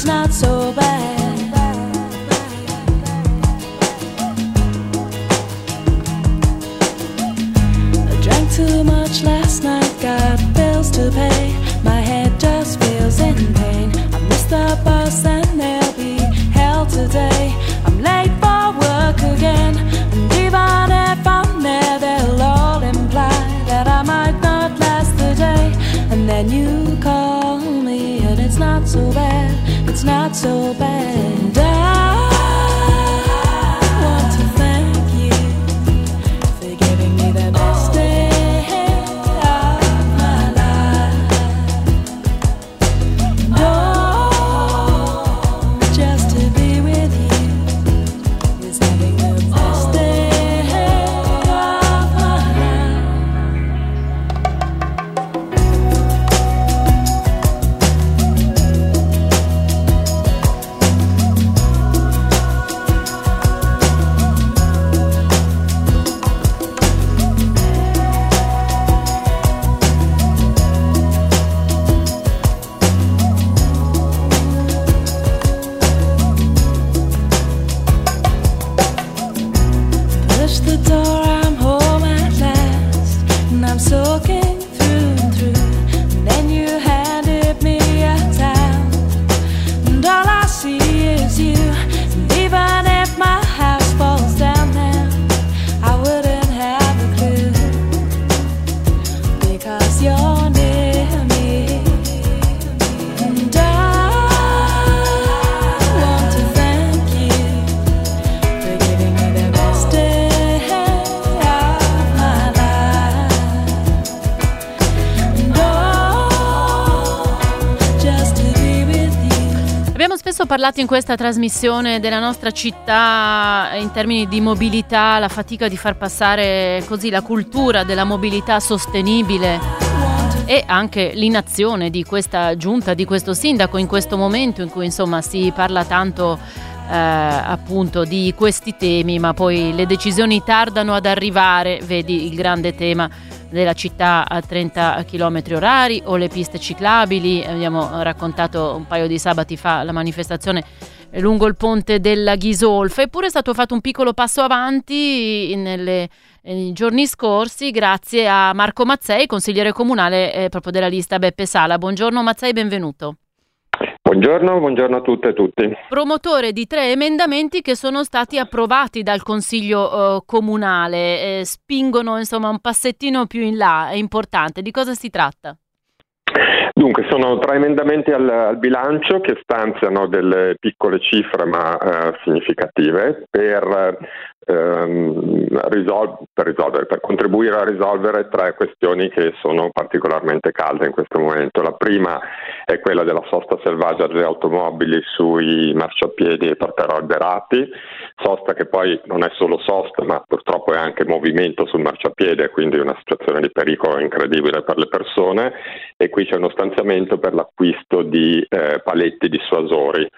it's not so bad. I drank too much last night, got bills to pay. My head just feels in pain. I missed the bus and there'll be hell today. I'm late for work again, and even if I'm there, they'll all imply that I might not last the day. And then you call me, and it's not so bad. 走呗 parlato in questa trasmissione della nostra città in termini di mobilità, la fatica di far passare così la cultura della mobilità sostenibile e anche l'inazione di questa giunta, di questo sindaco in questo momento in cui insomma si parla tanto eh, appunto di questi temi, ma poi le decisioni tardano ad arrivare, vedi il grande tema della città a 30 km orari o le piste ciclabili. Abbiamo raccontato un paio di sabati fa la manifestazione lungo il ponte della Ghisolfa, eppure è stato fatto un piccolo passo avanti nelle, nei giorni scorsi grazie a Marco Mazzei, consigliere comunale eh, proprio della lista Beppe Sala. Buongiorno Mazzei, benvenuto. Buongiorno, buongiorno, a tutte e tutti. Promotore di tre emendamenti che sono stati approvati dal Consiglio eh, Comunale, eh, spingono insomma un passettino più in là, è importante. Di cosa si tratta? Dunque, sono tre emendamenti al, al, bilancio che stanziano delle piccole cifre ma eh, significative per ehm, risol- per, risolvere, per contribuire a risolvere tre questioni che sono particolarmente calde in questo momento. La prima è quella della sosta selvaggia delle automobili sui marciapiedi e porterò alberati, sosta che poi non è solo sosta ma purtroppo è anche movimento sul marciapiede, quindi una situazione di pericolo incredibile per le persone e qui c'è uno stanziamento per l'acquisto di eh, paletti dissuasori.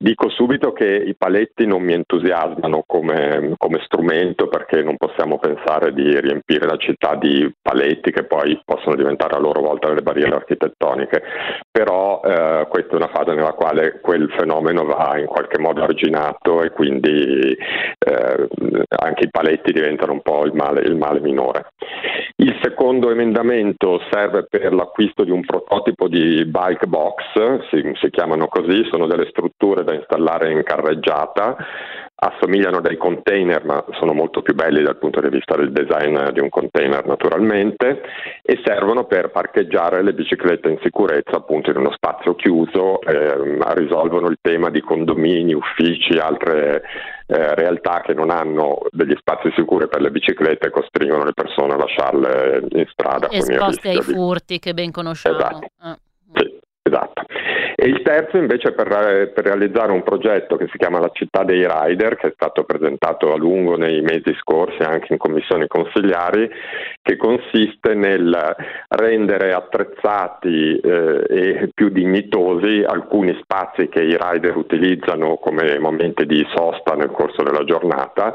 Dico subito che i paletti non mi entusiasmano come, come, strumento perché non possiamo pensare di riempire la città di paletti che poi possono diventare a loro volta delle barriere architettoniche, però eh, questa è una fase nella quale quel fenomeno va in qualche modo arginato e quindi eh, anche i paletti diventano un po' il male, il male minore. Il secondo emendamento serve per l'acquisto di un prototipo di bike box, si, si chiamano così, sono delle strutture da installare in carreggiata, assomigliano dei container ma sono molto più belli dal punto di vista del design di un container naturalmente e servono per parcheggiare le biciclette in sicurezza appunto in uno spazio chiuso, eh, risolvono il tema di condomini, uffici, altre eh, realtà che non hanno degli spazi sicuri per le biciclette e costringono le persone a lasciarle in strada. Esposte ai furti che ben conosciamo. Esatto. Ah. Sì, esatto. E il terzo invece per, per, realizzare un progetto che si chiama La città dei rider, che è stato presentato a lungo nei mesi scorsi anche in commissioni consigliari, che consiste nel rendere attrezzati eh, e più dignitosi alcuni spazi che i rider utilizzano come momenti di sosta nel corso della giornata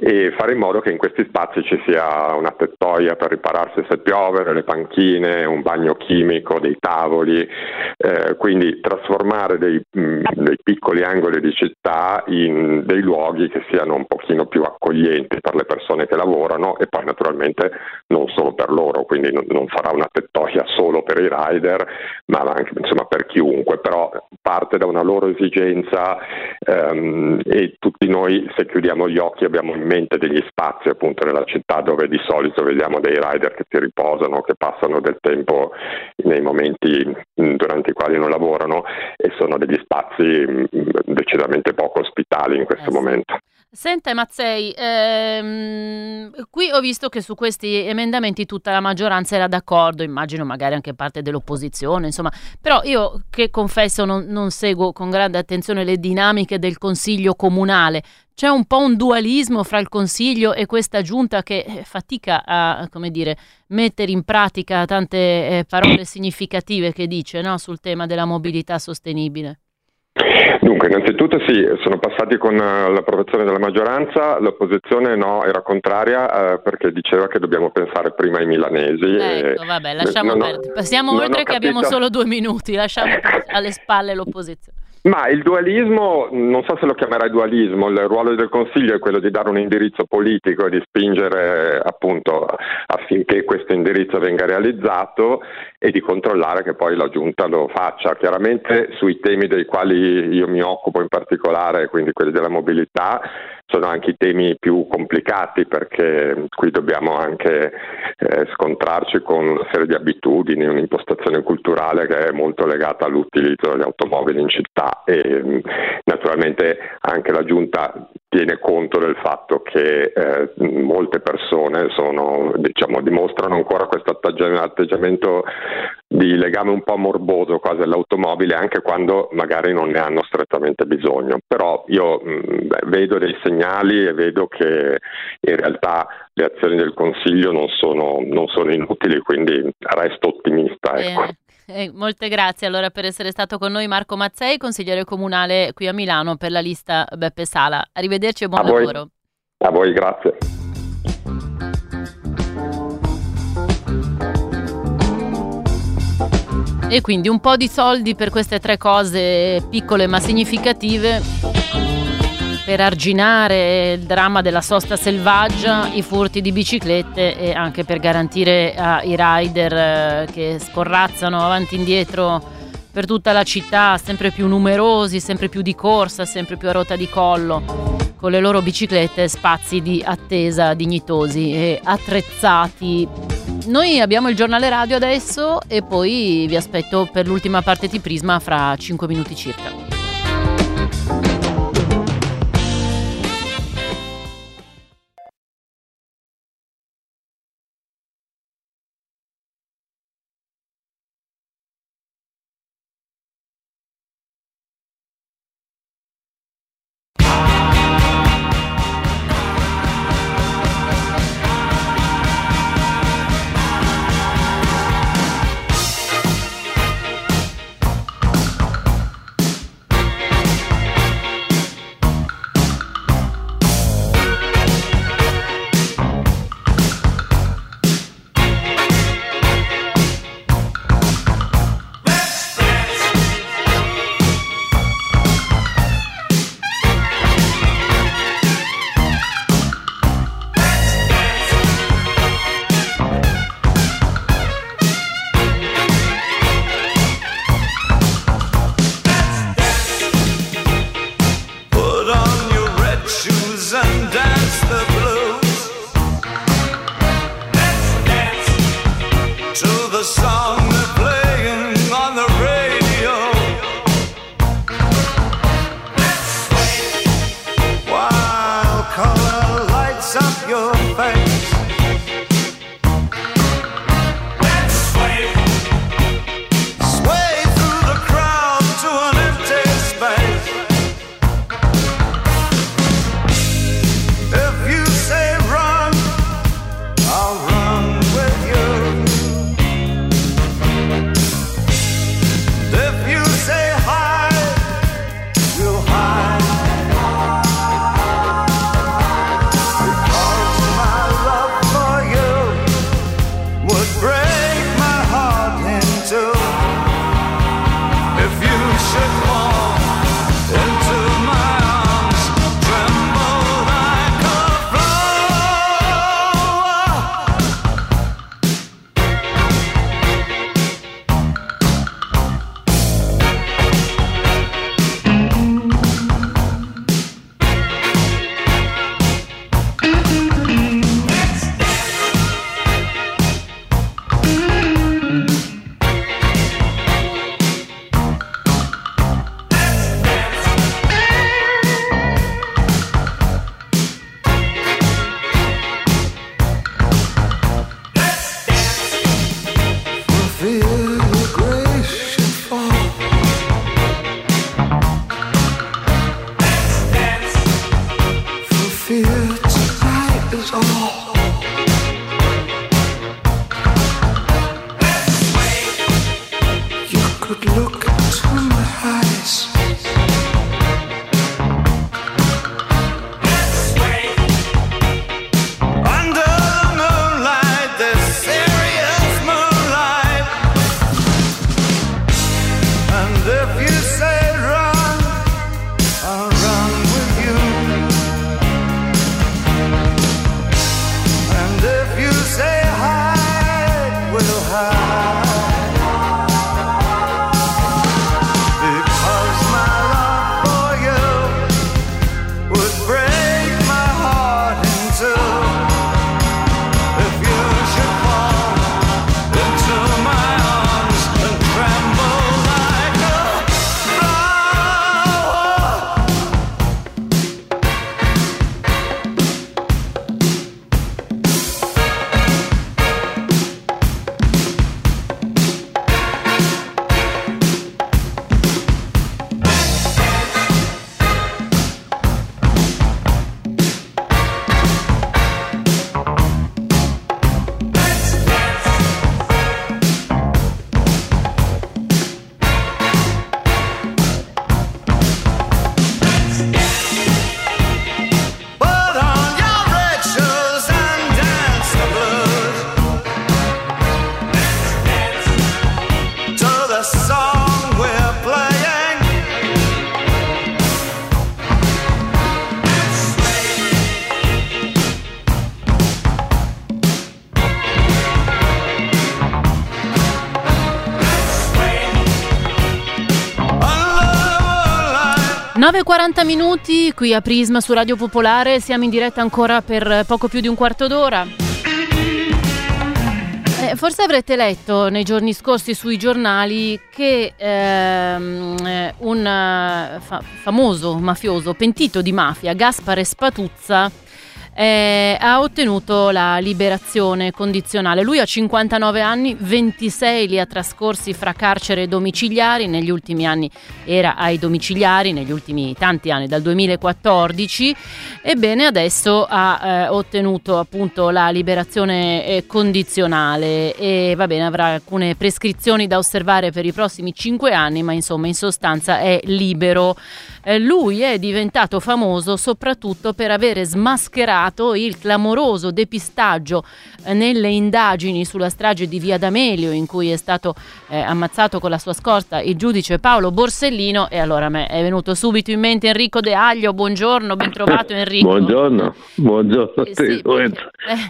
e fare in modo che in questi spazi ci sia una tettoia per ripararsi se piove, le panchine, un bagno chimico, dei tavoli, eh, quindi trasformare dei, mh, mm, dei, piccoli angoli di città in dei luoghi che siano un pochino più accoglienti per le persone che lavorano e poi naturalmente non solo per loro, quindi non, non sarà una tettoia solo per i rider, ma anche insomma, per chiunque, però parte da una loro esigenza ehm, e tutti noi se chiudiamo gli occhi abbiamo in mente degli spazi appunto nella città dove di solito vediamo dei rider che si riposano, che passano del tempo nei momenti durante i quali non lavorano e sono degli spazi mh, decisamente poco ospitali in questo eh sì. momento. Senta Mazzei, ehm, qui ho visto che su questi emendamenti tutta la maggioranza era d'accordo, immagino magari anche parte dell'opposizione, insomma, però io che confesso non, non seguo con grande attenzione le dinamiche del Consiglio comunale, c'è un po' un dualismo fra il Consiglio e questa giunta che eh, fatica a, dire, mettere in pratica tante eh, parole significative che dice no, sul tema della mobilità sostenibile. Dunque, innanzitutto sì, sono passati con uh, l'approvazione della maggioranza, l'opposizione no, era contraria uh, perché diceva che dobbiamo pensare prima ai milanesi. Ecco, e, vabbè, lasciamo perdere. Passiamo oltre che abbiamo solo due minuti, lasciamo alle spalle l'opposizione. Ma il dualismo, non so se lo chiamerai dualismo, il ruolo del Consiglio è quello di dare un indirizzo politico e di spingere appunto affinché questo indirizzo venga realizzato e di controllare che poi la Giunta lo faccia. Chiaramente sui temi dei quali io mi occupo in particolare, quindi quelli della mobilità, sono anche i temi più complicati perché qui dobbiamo anche eh, scontrarci con una serie di abitudini, un'impostazione culturale che è molto legata all'utilizzo delle automobili in città e naturalmente anche la Giunta tiene conto del fatto che eh, molte persone sono, diciamo, dimostrano ancora questo atteggiamento di legame un po' morboso quasi all'automobile anche quando magari non ne hanno strettamente bisogno. Però io mh, beh, vedo dei segnali e vedo che in realtà le azioni del Consiglio non sono, non sono inutili, quindi resto ottimista. Ecco. Eh, molte grazie allora per essere stato con noi Marco Mazzei, consigliere comunale qui a Milano per la lista Beppe Sala. Arrivederci e buon a lavoro. Voi. A voi, grazie. E quindi un po' di soldi per queste tre cose piccole ma significative per arginare il dramma della sosta selvaggia, i furti di biciclette e anche per garantire ai rider eh, che scorrazzano avanti e indietro per tutta la città, sempre più numerosi, sempre più di corsa, sempre più a rota di collo, con le loro biciclette spazi di attesa dignitosi e attrezzati. Noi abbiamo il giornale radio adesso e poi vi aspetto per l'ultima parte di Prisma fra 5 minuti circa. 9.40 minuti qui a Prisma su Radio Popolare, siamo in diretta ancora per poco più di un quarto d'ora. Eh, forse avrete letto nei giorni scorsi sui giornali che ehm, eh, un eh, fa- famoso mafioso pentito di mafia, Gaspare Spatuzza, eh, ha ottenuto la liberazione condizionale. Lui ha 59 anni, 26 li ha trascorsi fra carcere e domiciliari, negli ultimi anni era ai domiciliari, negli ultimi tanti anni, dal 2014, ebbene adesso ha eh, ottenuto appunto la liberazione eh, condizionale e va bene, avrà alcune prescrizioni da osservare per i prossimi 5 anni, ma insomma in sostanza è libero. Eh, lui è diventato famoso soprattutto per avere smascherato il clamoroso depistaggio eh, nelle indagini sulla strage di Via D'Amelio in cui è stato eh, ammazzato con la sua scorta il giudice Paolo Borsellino. E allora a me è venuto subito in mente Enrico De Aglio, buongiorno, ben trovato Enrico. Buongiorno, buongiorno te, sì, Come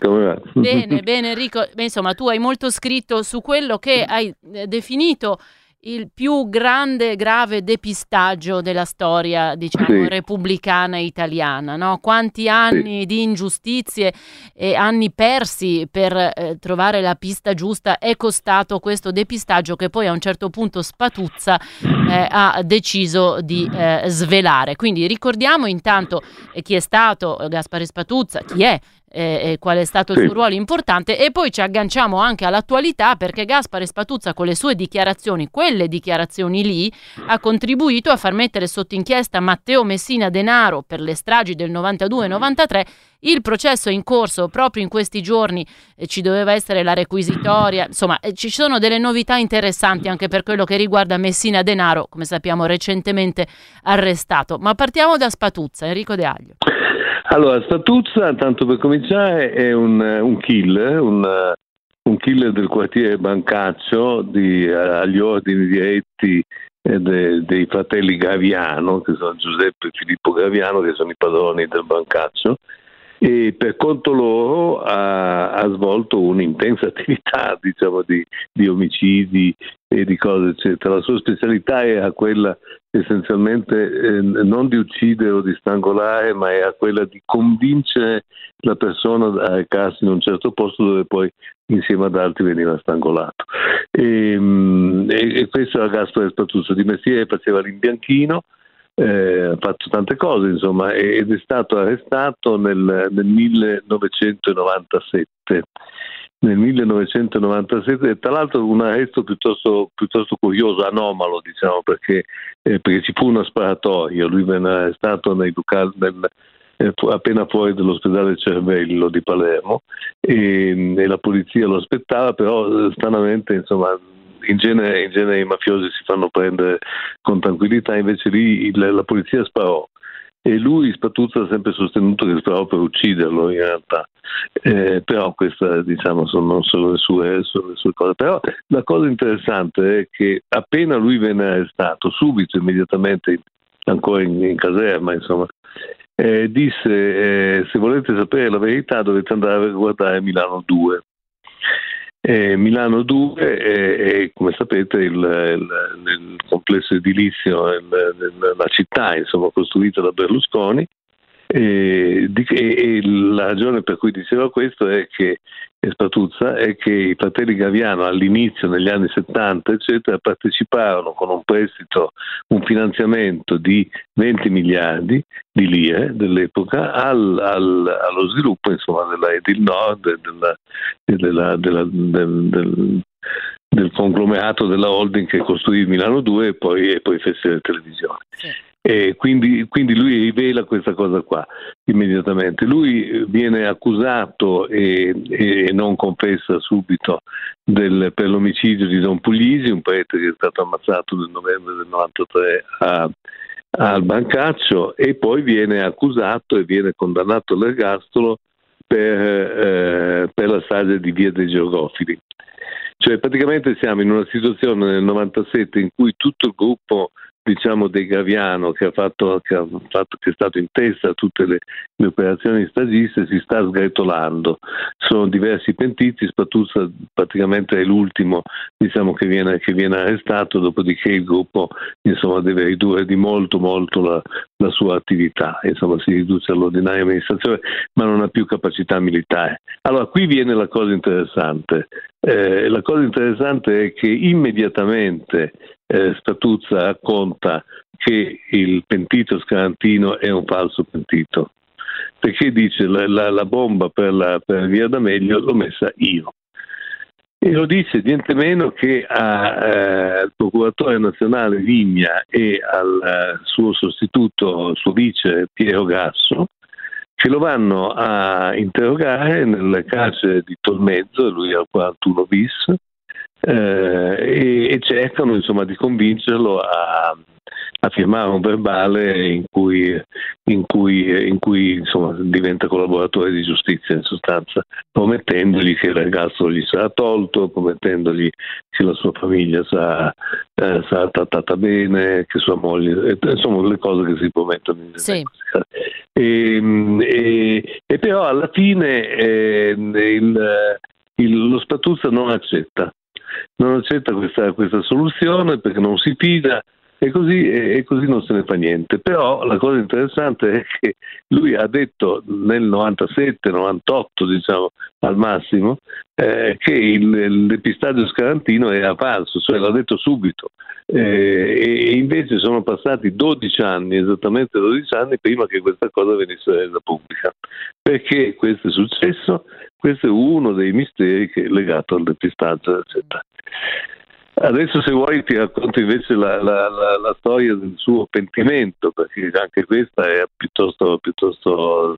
va? Bene, bene Enrico, Beh, insomma tu hai molto scritto su quello che hai definito il più grande e grave depistaggio della storia, diciamo, sì. repubblicana italiana, no? Quanti anni sì. di ingiustizie e anni persi per eh, trovare la pista giusta è costato questo depistaggio che poi a un certo punto Spatuzza eh, ha deciso di eh, svelare. Quindi ricordiamo intanto eh, chi è stato Gaspare Spatuzza, chi è eh, qual è stato il suo ruolo importante. E poi ci agganciamo anche all'attualità perché Gaspare Spatuzza con le sue dichiarazioni, quelle dichiarazioni lì, ha contribuito a far mettere sotto inchiesta Matteo Messina Denaro per le stragi del 92-93 il processo è in corso proprio in questi giorni, eh, ci doveva essere la requisitoria, insomma eh, ci sono delle novità interessanti anche per quello che riguarda Messina Denaro, come sappiamo recentemente arrestato. Ma partiamo da Spatuzza, Enrico De Aglio. Allora, Statuzza, tanto per cominciare, è un, un killer, un, un, killer del quartiere Bancaccio di, agli ordini diretti de, dei fratelli Gaviano, che sono Giuseppe e Filippo Gaviano, che sono i padroni del Bancaccio, e per conto loro ha, ha svolto un'intensa attività diciamo, di, di, omicidi e di cose eccetera. La sua specialità era quella essenzialmente eh, non di uccidere o di strangolare, ma era quella di convincere la persona a recarsi in un certo posto dove poi insieme ad altri veniva strangolato. E, mm, e, e questo era Gaspare Spatuzzo, di mestiere faceva l'imbianchino, eh, ha fatto tante cose insomma ed è stato arrestato nel, nel 1997 nel 1997 e tra l'altro un arresto piuttosto, piuttosto curioso, anomalo diciamo perché, eh, perché, ci fu una sparatoria, lui venne arrestato nei locali, nel, eh, appena fuori dall'ospedale Cervello di Palermo e, e, la polizia lo aspettava però stranamente insomma in genere, in genere, i mafiosi si fanno prendere con tranquillità, invece lì il, la polizia sparò e lui Spatuzza ha sempre sostenuto che sparò per ucciderlo in realtà. Eh, però queste diciamo sono solo le, sue, sono le sue cose. Però la cosa interessante è che appena lui venne arrestato, subito, immediatamente, ancora in, in caserma, insomma, eh, disse eh, se volete sapere la verità dovete andare a guardare Milano 2 eh, Milano 2 è, è, come sapete il, il, il complesso edilizio, il, la città insomma, costruita da Berlusconi e, di, e, la ragione per cui diceva questo è che Spatuzza è che i fratelli Gaviano all'inizio, negli anni 70, eccetera, parteciparono con un prestito, un finanziamento di 20 miliardi di lire dell'epoca al, al, allo sviluppo insomma, della Edil Nord, della, della, della, del, del, del, conglomerato della holding che costruì Milano 2 e poi, e poi fece le televisioni. Sì. E quindi, quindi, lui rivela questa cosa qua immediatamente. Lui viene accusato e, e non confessa subito del, per l'omicidio di Don Puglisi, un prete che è stato ammazzato nel novembre del 93 a, al Bancaccio e poi viene accusato e viene condannato all'ergastolo per, eh, per la strage di Via dei Georgofili. Cioè praticamente siamo in una situazione nel 97 in cui tutto il gruppo diciamo De Gaviano che, fatto, che, fatto, che è stato in testa a tutte le, le, operazioni stagiste si sta sgretolando. Sono diversi pentiti, Spatuzza praticamente è l'ultimo diciamo, che, viene, che, viene, arrestato, dopodiché il gruppo insomma, deve ridurre di molto molto la, la sua attività, insomma, si riduce all'ordinaria amministrazione ma non ha più capacità militare. Allora qui viene la cosa interessante. Eh, la cosa interessante è che immediatamente eh, Statuzza racconta che il pentito Scarantino è un falso pentito, perché dice la, la, la bomba per, la, per Via D'Amelio l'ho messa io. E lo dice niente meno che eh, al procuratore nazionale Vigna e al eh, suo sostituto, suo vice Piero Gasso, che lo vanno a interrogare nelle carcere di Tolmezzo, lui al 41 bis, eh, e, e, cercano insomma, di convincerlo a, a, firmare un verbale in cui, in cui, in cui insomma, diventa collaboratore di giustizia in sostanza, promettendogli che il ragazzo gli sarà tolto, promettendogli che la sua famiglia sarà, eh, sarà trattata bene, che sua moglie, insomma le cose che si promettono in sì. e, e, e, però alla fine eh, il, il, lo Spatuzza non accetta non accetta questa, questa soluzione perché non si fida e così, e così, non se ne fa niente. Però la cosa interessante è che lui ha detto nel 97-98, diciamo al massimo, eh, che il, depistaggio scarantino era falso, cioè l'ha detto subito. Eh, e invece sono passati 12 anni, esattamente 12 anni, prima che questa cosa venisse resa pubblica. Perché questo è successo? Questo è uno dei misteri che legato al depistaggio, eccetera. Adesso se vuoi ti racconto invece la, la, la, la, storia del suo pentimento, perché anche questa è piuttosto, piuttosto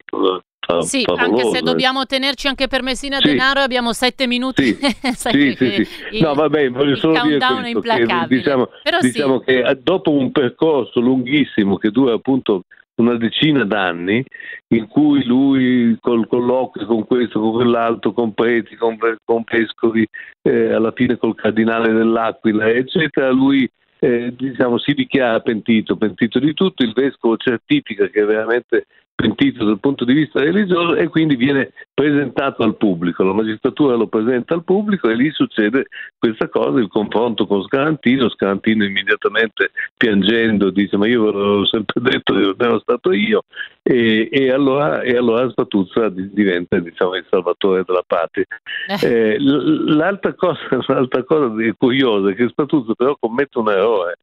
sì, anche se dobbiamo tenerci anche per Messina sì. Denaro abbiamo sette minuti. Sì, sì, sì, sì. No, vabbè, voglio solo dire questo, che, diciamo, diciamo che eh, dopo un percorso lunghissimo che dura appunto una decina d'anni in cui lui col colloquio con questo, con quell'altro, con preti, con, con vescovi, eh, alla fine col cardinale dell'Aquila, eccetera, lui eh, diciamo, si dichiara pentito, pentito di tutto, il vescovo certifica che veramente pentito dal punto di vista religioso e quindi viene presentato al pubblico, la magistratura lo presenta al pubblico e lì succede questa cosa, il confronto con Scarantino, Scarantino immediatamente piangendo dice ma io ve l'ho sempre detto che non ero stato io e, e, allora, e allora Spatuzza diventa diciamo, il salvatore della patria. Eh. eh l'altra, cosa, l'altra cosa curiosa è che Spatuzza però commette un errore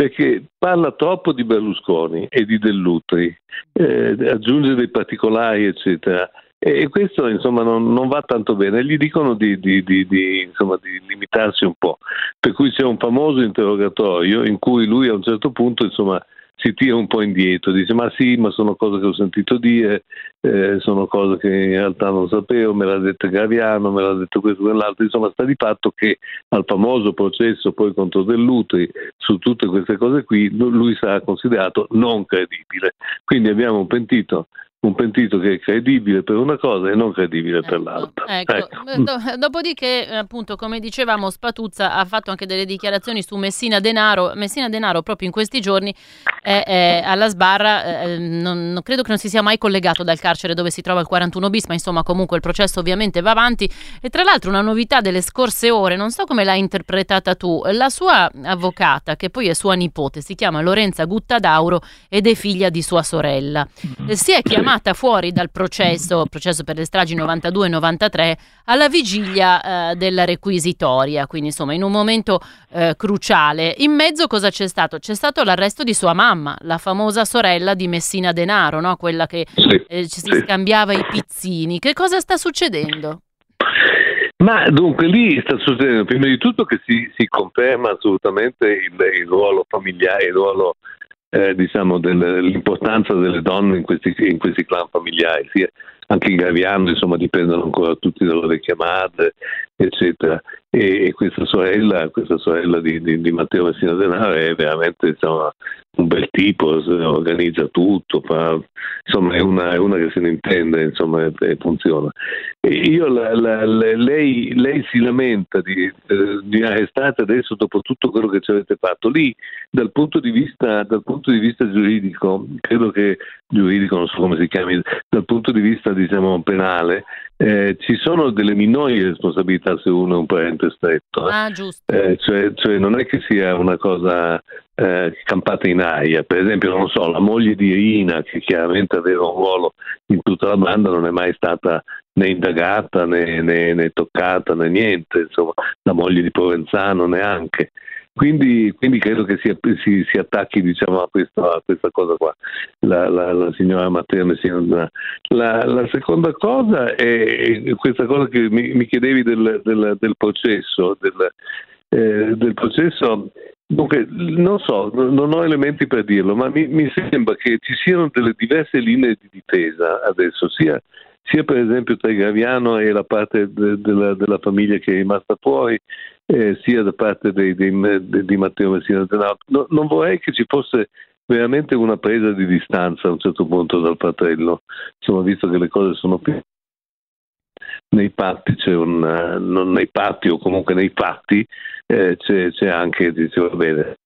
perché parla troppo di Berlusconi e di Dell'Utri, eh, aggiunge dei particolari, eccetera. E questo insomma non, non va tanto bene, gli dicono di, di, di, insomma, di, limitarsi un po'. Per cui c'è un famoso interrogatorio in cui lui a un certo punto insomma, si tira un po' indietro, dice ma sì, ma sono cose che ho sentito dire, eh, sono cose che in realtà non sapevo, me l'ha detto Gaviano, me l'ha detto questo e quell'altro, insomma sta di fatto che al famoso processo poi contro Dell'Utri su tutte queste cose qui lui sarà considerato non credibile. Quindi abbiamo un pentito un pentito che è credibile per una cosa e non credibile ecco, per l'altra. Ecco. Ecco. Dopodiché, appunto, come dicevamo, Spatuzza ha fatto anche delle dichiarazioni su Messina Denaro. Messina Denaro proprio in questi giorni è, è alla sbarra, eh, non, non, credo che non si sia mai collegato dal carcere dove si trova il 41 bis, ma insomma comunque il processo ovviamente va avanti. E tra l'altro una novità delle scorse ore, non so come l'hai interpretata tu, la sua avvocata, che poi è sua nipote, si chiama Lorenza Guttadauro ed è figlia di sua sorella. Mm-hmm. Si è chiamata chiamata fuori dal processo, processo per le stragi 92-93, alla vigilia eh, della requisitoria, quindi insomma in un momento eh, cruciale. In mezzo cosa c'è stato? C'è stato l'arresto di sua mamma, la famosa sorella di Messina Denaro, no? quella che eh, si scambiava i pizzini. Che cosa sta succedendo? Ma dunque lì sta succedendo prima di tutto che si, si conferma assolutamente il, il, ruolo familiare, il ruolo eh, diciamo, dell'importanza delle donne in questi, in questi clan familiari, sia anche in Gaviano insomma, dipendono ancora tutti dalle vecchie madre, eccetera. E, questa sorella, questa sorella di, di, di Matteo Messina Denaro è veramente insomma, un bel tipo, organizza tutto, fa, insomma è una, è una, che se ne intende, insomma e, funziona. E la, la, la, lei, lei, si lamenta di, di arrestate adesso dopo tutto quello che ci avete fatto. Lì dal punto di vista, punto di vista giuridico, credo che giuridico non so come si chiami, dal punto di vista diciamo penale, eh, ci sono delle minori responsabilità se uno è un parente stretto. Eh. Ah, giusto. Eh, cioè, cioè, non è che sia una cosa eh, campata in aria. Per esempio, non so, la moglie di Irina, che chiaramente aveva un ruolo in tutta la banda, non è mai stata né indagata né, né, né toccata né niente, insomma, la moglie di Provenzano neanche. Quindi, quindi, credo che si, si, si attacchi diciamo, a, questa, a, questa, cosa qua, la, la, la signora Messina. La, la, seconda cosa è questa cosa che mi, mi chiedevi del, del, del processo. Del, eh, del processo Dunque, non so, non ho elementi per dirlo, ma mi, mi, sembra che ci siano delle diverse linee di difesa adesso, sia, sia per esempio tra Graviano e la parte de, de la, della famiglia che è rimasta fuori, eh, sia da parte dei, dei, di Matteo Messina Denaro. No, non vorrei che ci fosse veramente una presa di distanza a un certo punto dal fratello, insomma, visto che le cose sono più nei patti c'è un, non nei patti o comunque nei fatti eh, c'è, c'è, anche, dice va bene,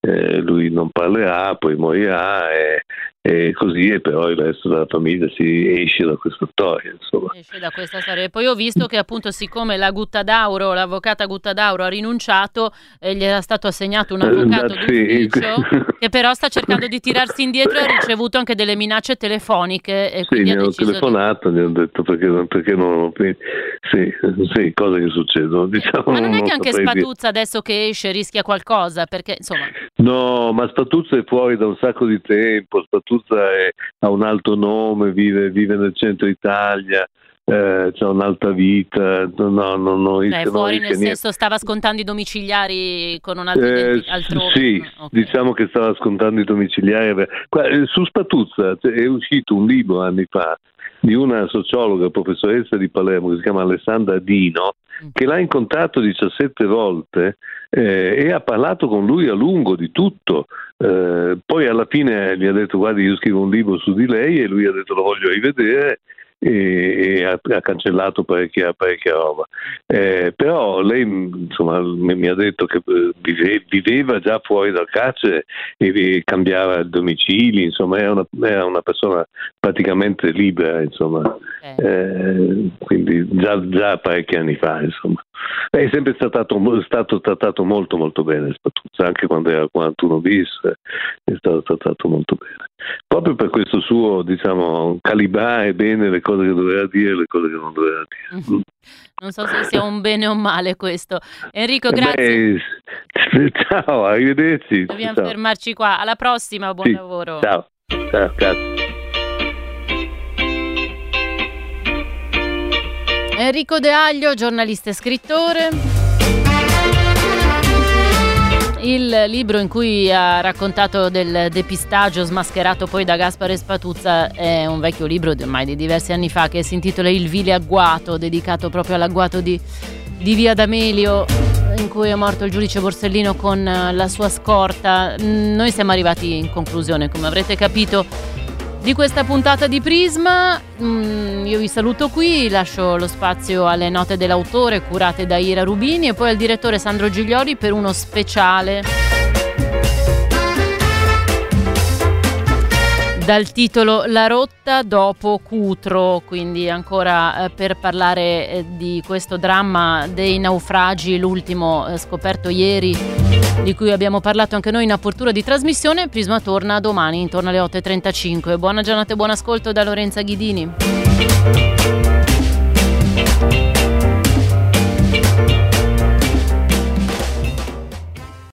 eh, lui non parlerà, poi morirà e, e, così e però il resto della famiglia si esce da questa storia. Insomma. Esce da questa storia. E poi ho visto che appunto siccome la Guttadauro, l'avvocata Guttadauro ha rinunciato, eh, gli era stato assegnato un eh, avvocato sì. che però sta cercando di tirarsi indietro e ha ricevuto anche delle minacce telefoniche. E sì, mi hanno telefonato, di... gli ho detto perché, perché non... Sì, sì, cose che succedono. Diciamo, Ma non è che anche Spatuzza dire. adesso che esce rischia qualcosa? Perché insomma... No, ma Spatuzza è fuori da un sacco di tempo, Spatuzza è, ha un alto nome, vive, vive nel centro Italia. Eh, c'è un'alta vita, no, no, no, cioè, fuori nel niente. senso stava scontando i domiciliari con un altro eh, altrove. Sì, okay. diciamo che stava scontando i domiciliari. Eh, su Spatuzza è uscito un libro anni fa di una sociologa, professoressa di Palermo che si chiama Alessandra Dino. Che l'ha incontrato 17 volte eh, e ha parlato con lui a lungo di tutto. Eh, poi alla fine gli ha detto guardi io scrivo un libro su di lei e lui ha detto lo voglio rivedere e, e ha, ha, cancellato parecchia, parecchia roba. Eh, però lei insomma, mi, mi, ha detto che eh, vive, viveva già fuori dal carcere e, e cambiava domicili, insomma era una, era una persona praticamente libera, insomma. Eh, quindi già, già, parecchi anni fa, insomma. È sempre stato, stato trattato molto molto bene Spatuzza, anche quando era 41 bis è stato trattato molto bene. Proprio per questo suo, diciamo, calibrare bene le cose che doveva dire e le cose che non doveva dire. Non so se sia un bene o male questo. Enrico, grazie. Beh, ciao, arrivederci. Dobbiamo ciao. fermarci qua. Alla prossima, buon sì, lavoro. Ciao, ciao, grazie. Enrico De Aglio, giornalista e scrittore. Il libro in cui ha raccontato del depistaggio smascherato poi da Gaspare Spatuzza è un vecchio libro ormai di diversi anni fa che si intitola Il vile agguato, dedicato proprio all'agguato di, di Via D'Amelio in cui è morto il giudice Borsellino con la sua scorta. Noi siamo arrivati in conclusione, come avrete capito di questa puntata di Prisma. Mm, io vi saluto qui, lascio lo spazio alle note dell'autore curate da Ira Rubini e poi al direttore Sandro Giglioli per uno speciale dal titolo La rotta dopo Cutro, quindi ancora eh, per parlare eh, di questo dramma dei naufragi, l'ultimo eh, scoperto ieri, di cui abbiamo parlato anche noi in apertura di trasmissione. Prisma torna domani intorno alle 8.35. Buona giornata e buon ascolto da Lorenza Ghidini.